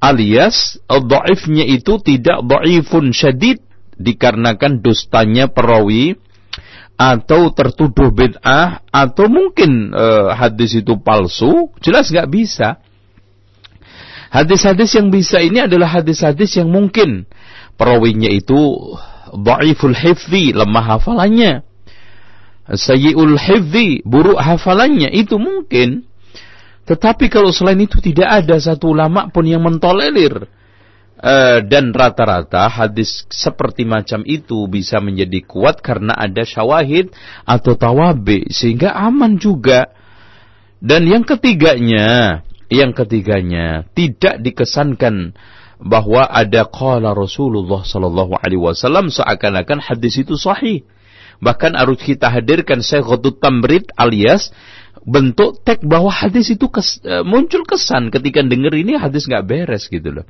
Alias, do'ifnya itu tidak do'ifun syadid, dikarenakan dustanya perawi, atau tertuduh bid'ah, atau mungkin e, hadis itu palsu, jelas nggak bisa. Hadis-hadis yang bisa ini adalah hadis-hadis yang mungkin perawinya itu dhaiful hifzi, lemah hafalannya. Sayyi'ul hifzi, buruk hafalannya, itu mungkin. Tetapi kalau selain itu tidak ada satu ulama pun yang mentolerir. Uh, dan rata-rata hadis seperti macam itu bisa menjadi kuat karena ada syawahid atau tawabi sehingga aman juga. Dan yang ketiganya, yang ketiganya, tidak dikesankan bahwa ada qala Rasulullah sallallahu alaihi wasallam seakan-akan hadis itu sahih. Bahkan harus kita hadirkan Syekhatut Tamrid alias bentuk teks bahwa hadis itu kes, eh, muncul kesan ketika dengar ini hadis nggak beres gitu loh.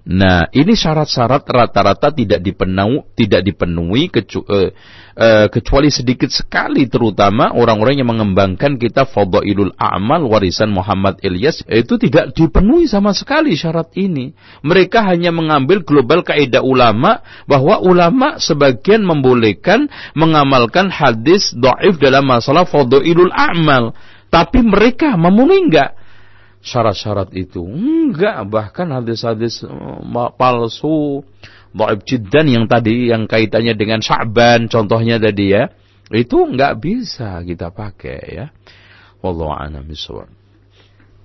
Nah, ini syarat-syarat rata-rata tidak dipenuhi, tidak dipenuhi uh, uh, kecuali sedikit sekali terutama orang-orang yang mengembangkan kitab Fadailul A'mal warisan Muhammad Ilyas itu tidak dipenuhi sama sekali syarat ini. Mereka hanya mengambil global kaidah ulama bahwa ulama sebagian membolehkan mengamalkan hadis dhaif dalam masalah Fadailul A'mal. Tapi mereka memenuhi enggak? Syarat-syarat itu. Enggak, bahkan hadis-hadis uh, palsu, dhaif jiddan yang tadi yang kaitannya dengan Sya'ban contohnya tadi ya. Itu enggak bisa kita pakai ya. Wallahu a'lam bishawab.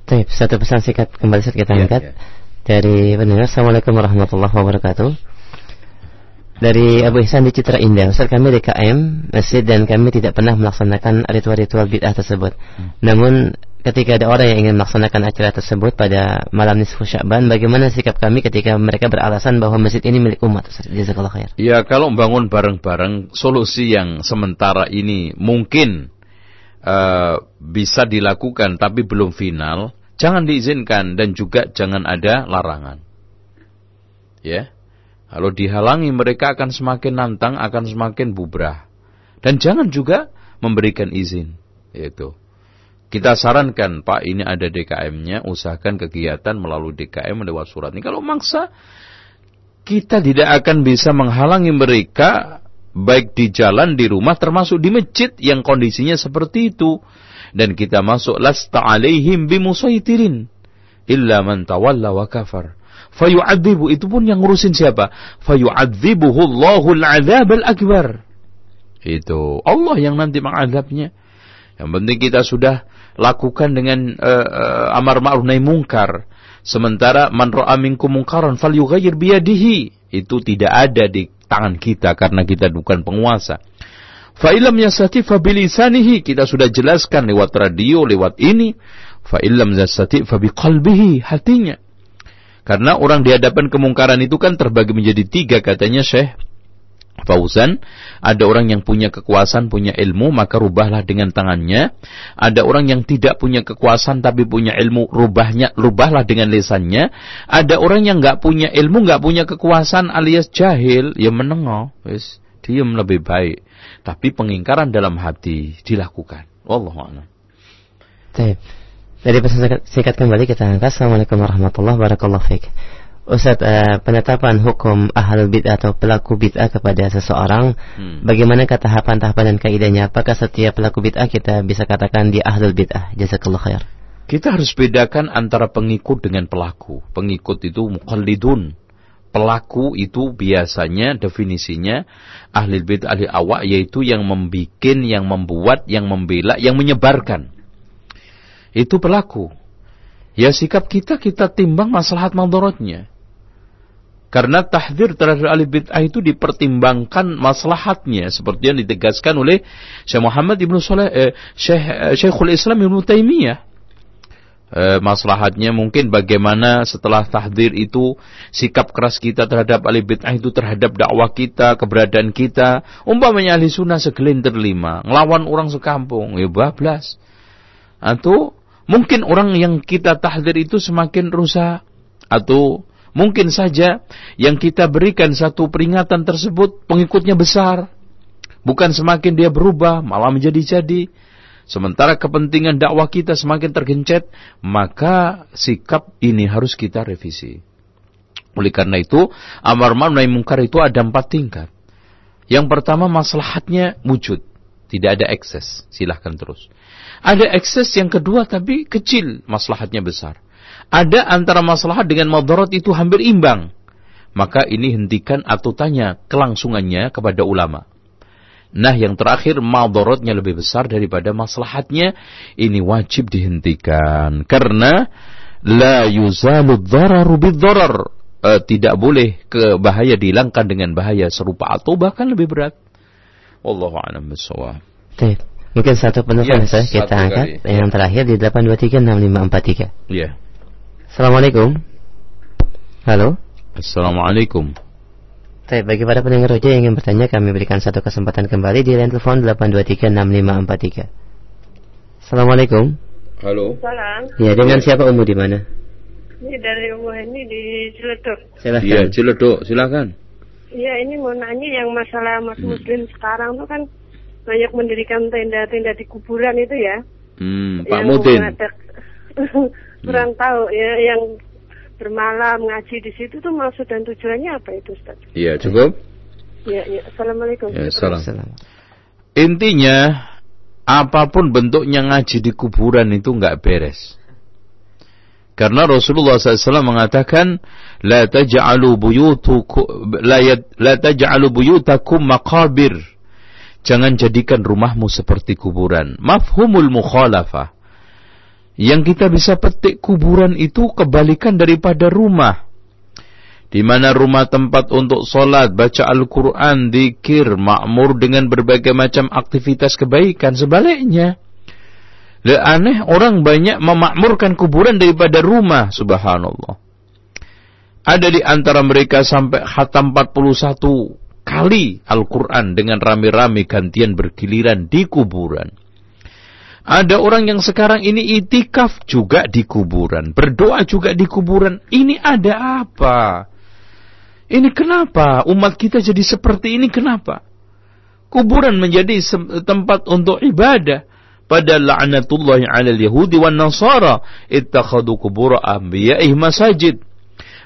Baik, satu pesan singkat kembali saat kita ya, angkat ya. dari pendengar. Assalamualaikum warahmatullahi wabarakatuh. Dari Abu Ihsan di Citra Indah, Ustaz kami DKM masjid dan kami tidak pernah melaksanakan ritual-ritual bid'ah tersebut. Hmm. Namun ketika ada orang yang ingin melaksanakan acara tersebut pada malam nisfu Sya'ban, bagaimana sikap kami ketika mereka beralasan bahwa masjid ini milik umat? Khair. Ya, kalau bangun bareng-bareng, solusi yang sementara ini mungkin uh, bisa dilakukan tapi belum final, jangan diizinkan dan juga jangan ada larangan. Ya. Kalau dihalangi mereka akan semakin nantang, akan semakin bubrah. Dan jangan juga memberikan izin. Yaitu kita sarankan, Pak, ini ada DKM-nya, usahakan kegiatan melalui DKM lewat surat ini. Kalau maksa, kita tidak akan bisa menghalangi mereka baik di jalan, di rumah, termasuk di masjid yang kondisinya seperti itu. Dan kita masuk lasta alaihim bimusaitirin illa man tawalla wa kafar. Fayu'adzibu itu pun yang ngurusin siapa? Fayu'adzibuhu Allahul adzab al-akbar. Itu Allah yang nanti mengadabnya. Yang penting kita sudah lakukan dengan uh, uh, amar ma'ruf nahi mungkar. Sementara man ra'a minkum mungkaran falyughayyir biyadihi. Itu tidak ada di tangan kita karena kita bukan penguasa. Fa'ilam yasati fabilisanihi kita sudah jelaskan lewat radio, lewat ini. Fa'ilam yasati fabiqalbihi hatinya. Karena orang di hadapan kemungkaran itu kan terbagi menjadi tiga katanya Syekh Fauzan, ada orang yang punya kekuasaan, punya ilmu, maka rubahlah dengan tangannya. Ada orang yang tidak punya kekuasaan tapi punya ilmu, rubahnya, rubahlah dengan lisannya. Ada orang yang nggak punya ilmu, nggak punya kekuasaan alias jahil, ya menengok, wis diam lebih baik. Tapi pengingkaran dalam hati dilakukan. Wallahu a'lam. Dari pesan singkat kembali kita angkat. Assalamualaikum warahmatullahi wabarakatuh. Ustaz, uh, penetapan hukum ahal bid'ah atau pelaku bid'ah kepada seseorang, hmm. bagaimana tahapan-tahapan dan kaidahnya? Apakah setiap pelaku bid'ah kita bisa katakan dia ahlul bid'ah? Jazakallah khair. Kita harus bedakan antara pengikut dengan pelaku. Pengikut itu muqallidun. Pelaku itu biasanya definisinya ahli bid'ah, ahli awak, yaitu yang membikin, yang membuat, yang membela, yang menyebarkan. Itu pelaku. Ya sikap kita, kita timbang maslahat mandorotnya. Karena tahdir terhadap ahli bid'ah itu dipertimbangkan maslahatnya seperti yang ditegaskan oleh Syekh Muhammad Ibnu Saleh eh, Syekh eh, Syekhul Islam Ibnu Taimiyah. Eh, maslahatnya mungkin bagaimana setelah tahdir itu sikap keras kita terhadap ahli bid'ah itu terhadap dakwah kita, keberadaan kita. Umpamanya ahli sunnah segelintir lima, ngelawan orang sekampung, ya bablas. Atau mungkin orang yang kita tahdir itu semakin rusak atau Mungkin saja yang kita berikan satu peringatan tersebut pengikutnya besar. Bukan semakin dia berubah, malah menjadi-jadi. Sementara kepentingan dakwah kita semakin tergencet, maka sikap ini harus kita revisi. Oleh karena itu, amar ma'ruf mungkar itu ada empat tingkat. Yang pertama maslahatnya wujud, tidak ada ekses, silahkan terus. Ada ekses yang kedua tapi kecil, maslahatnya besar ada antara maslahat dengan madarat itu hampir imbang. Maka ini hentikan atau tanya kelangsungannya kepada ulama. Nah yang terakhir madaratnya lebih besar daripada maslahatnya. Ini wajib dihentikan. Karena la yuzalu dhararu bidharar. E, tidak boleh ke bahaya dihilangkan dengan bahaya serupa atau bahkan lebih berat. Wallahu a'lam bishawab. Mungkin satu penelpon ya, saya kita angkat kali. yang terakhir di 8236543. Iya. Assalamualaikum. Halo. Assalamualaikum. Baik, bagi para pendengar roja yang ingin bertanya, kami berikan satu kesempatan kembali di line telepon 8236543. Assalamualaikum. Halo. Salam. Ya, dengan siapa Umu di mana? Ini dari Umu ini di Ciledug. Silahkan. Iya, Ciledug, silakan. Iya, ini mau nanya yang masalah mas hmm. muslim sekarang tuh kan banyak mendirikan tenda-tenda di kuburan itu ya. Hmm, Pak Mudin. kurang hmm. tahu ya yang bermalam ngaji di situ tuh maksud dan tujuannya apa itu Ustaz? Iya, cukup. Ya, ya. Assalamualaikum. Ya, salam. Intinya apa pun bentuknya ngaji di kuburan itu nggak beres. Karena Rasulullah SAW mengatakan, la taj'alu buyutukum la, la taj'alu buyutakum maqabir. Jangan jadikan rumahmu seperti kuburan. Mafhumul mukhalafah. Yang kita bisa petik kuburan itu kebalikan daripada rumah. Di mana rumah tempat untuk sholat, baca Al-Quran, dikir, makmur dengan berbagai macam aktivitas kebaikan. Sebaliknya, Le aneh orang banyak memakmurkan kuburan daripada rumah, subhanallah. Ada di antara mereka sampai khatam 41 kali Al-Quran dengan rame-rame gantian bergiliran di kuburan. Ada orang yang sekarang ini itikaf juga di kuburan. Berdoa juga di kuburan. Ini ada apa? Ini kenapa? Umat kita jadi seperti ini kenapa? Kuburan menjadi tempat untuk ibadah. Pada la'natullahi ala yahudi wa nasara. Ittakhadu kubura anbiya'ih masajid.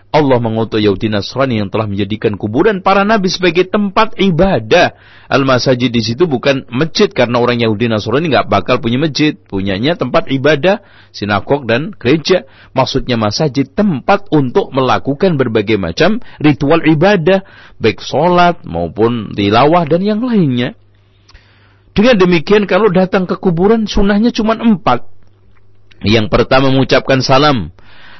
Allah mengutus Yahudi Nasrani yang telah menjadikan kuburan para nabi sebagai tempat ibadah. Al-masajid di situ bukan masjid karena orang Yahudi Nasrani nggak bakal punya masjid, punyanya tempat ibadah, sinagog dan gereja. Maksudnya masjid tempat untuk melakukan berbagai macam ritual ibadah, baik sholat maupun tilawah dan yang lainnya. Dengan demikian kalau datang ke kuburan sunnahnya cuma empat. Yang pertama mengucapkan salam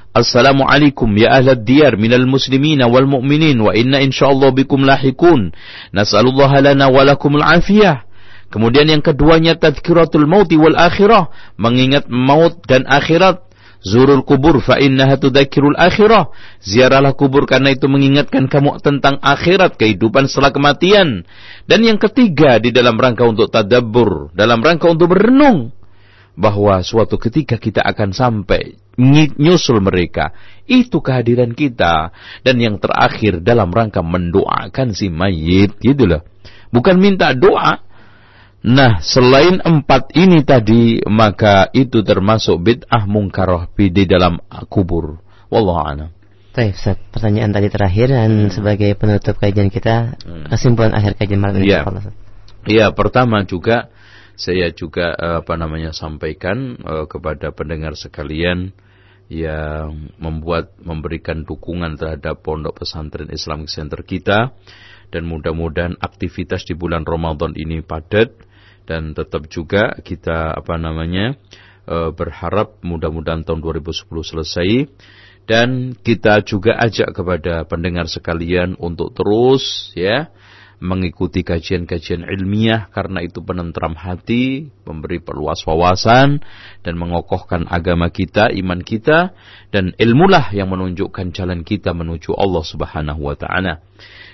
Assalamualaikum ya ahlad diyar minal muslimina wal mu'minin wa inna insyaallah bikum lahikun. Nas'alullah lana wa lakumul afiyah. Kemudian yang keduanya tadhkiratul mauti wal akhirah, mengingat maut dan akhirat. Zurul kubur fa innaha tudzakkirul akhirah. Ziarahlah kubur karena itu mengingatkan kamu tentang akhirat, kehidupan setelah kematian. Dan yang ketiga di dalam rangka untuk tadabbur, dalam rangka untuk berenung bahwa suatu ketika kita akan sampai nyusul mereka. Itu kehadiran kita. Dan yang terakhir dalam rangka mendoakan si mayit. Gitu loh. Bukan minta doa. Nah, selain empat ini tadi, maka itu termasuk bid'ah mungkaroh di dalam kubur. Wallahu a'lam. Baik, Ustaz. Pertanyaan tadi terakhir dan hmm. sebagai penutup kajian kita, hmm. kesimpulan akhir kajian malam ini. Iya. Iya, pertama juga saya juga apa namanya sampaikan uh, kepada pendengar sekalian yang membuat memberikan dukungan terhadap pondok pesantren Islamic Center kita. Dan mudah-mudahan aktivitas di bulan Ramadan ini padat. Dan tetap juga kita apa namanya e, berharap mudah-mudahan tahun 2010 selesai. Dan kita juga ajak kepada pendengar sekalian untuk terus ya mengikuti kajian-kajian ilmiah karena itu penentram hati, memberi perluas wawasan dan mengokohkan agama kita, iman kita dan ilmulah yang menunjukkan jalan kita menuju Allah Subhanahu wa taala.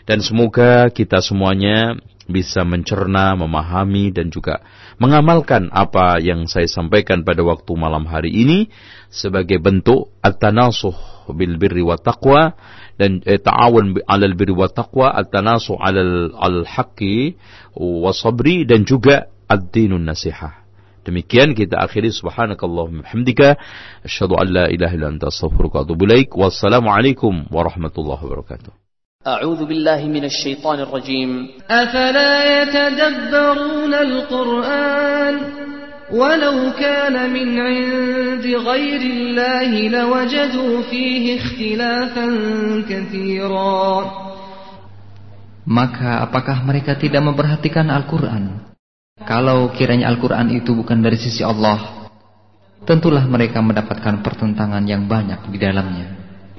Dan semoga kita semuanya bisa mencerna, memahami dan juga mengamalkan apa yang saya sampaikan pada waktu malam hari ini sebagai bentuk at-tanasuh bil birri wa taqwa dan eh, ta'awun 'alal birri wa taqwa, at-tanasu 'alal al-haqqi wa sabri dan juga ad-dinun nasihah. Demikian kita akhiri subhanakallahumma hamdika asyhadu an la ilaha illa anta astaghfiruka wa atubu ilaik. Wassalamualaikum warahmatullahi wabarakatuh. أعوذ بالله من الشيطان الرجيم أفلا يتدبرون القرآن ولو كان من عند غير الله لوجدوا فيه اختلافا كثيرا Maka apakah mereka tidak memperhatikan Al-Quran? Kalau kiranya Al-Quran itu bukan dari sisi Allah, tentulah mereka mendapatkan pertentangan yang banyak di dalamnya.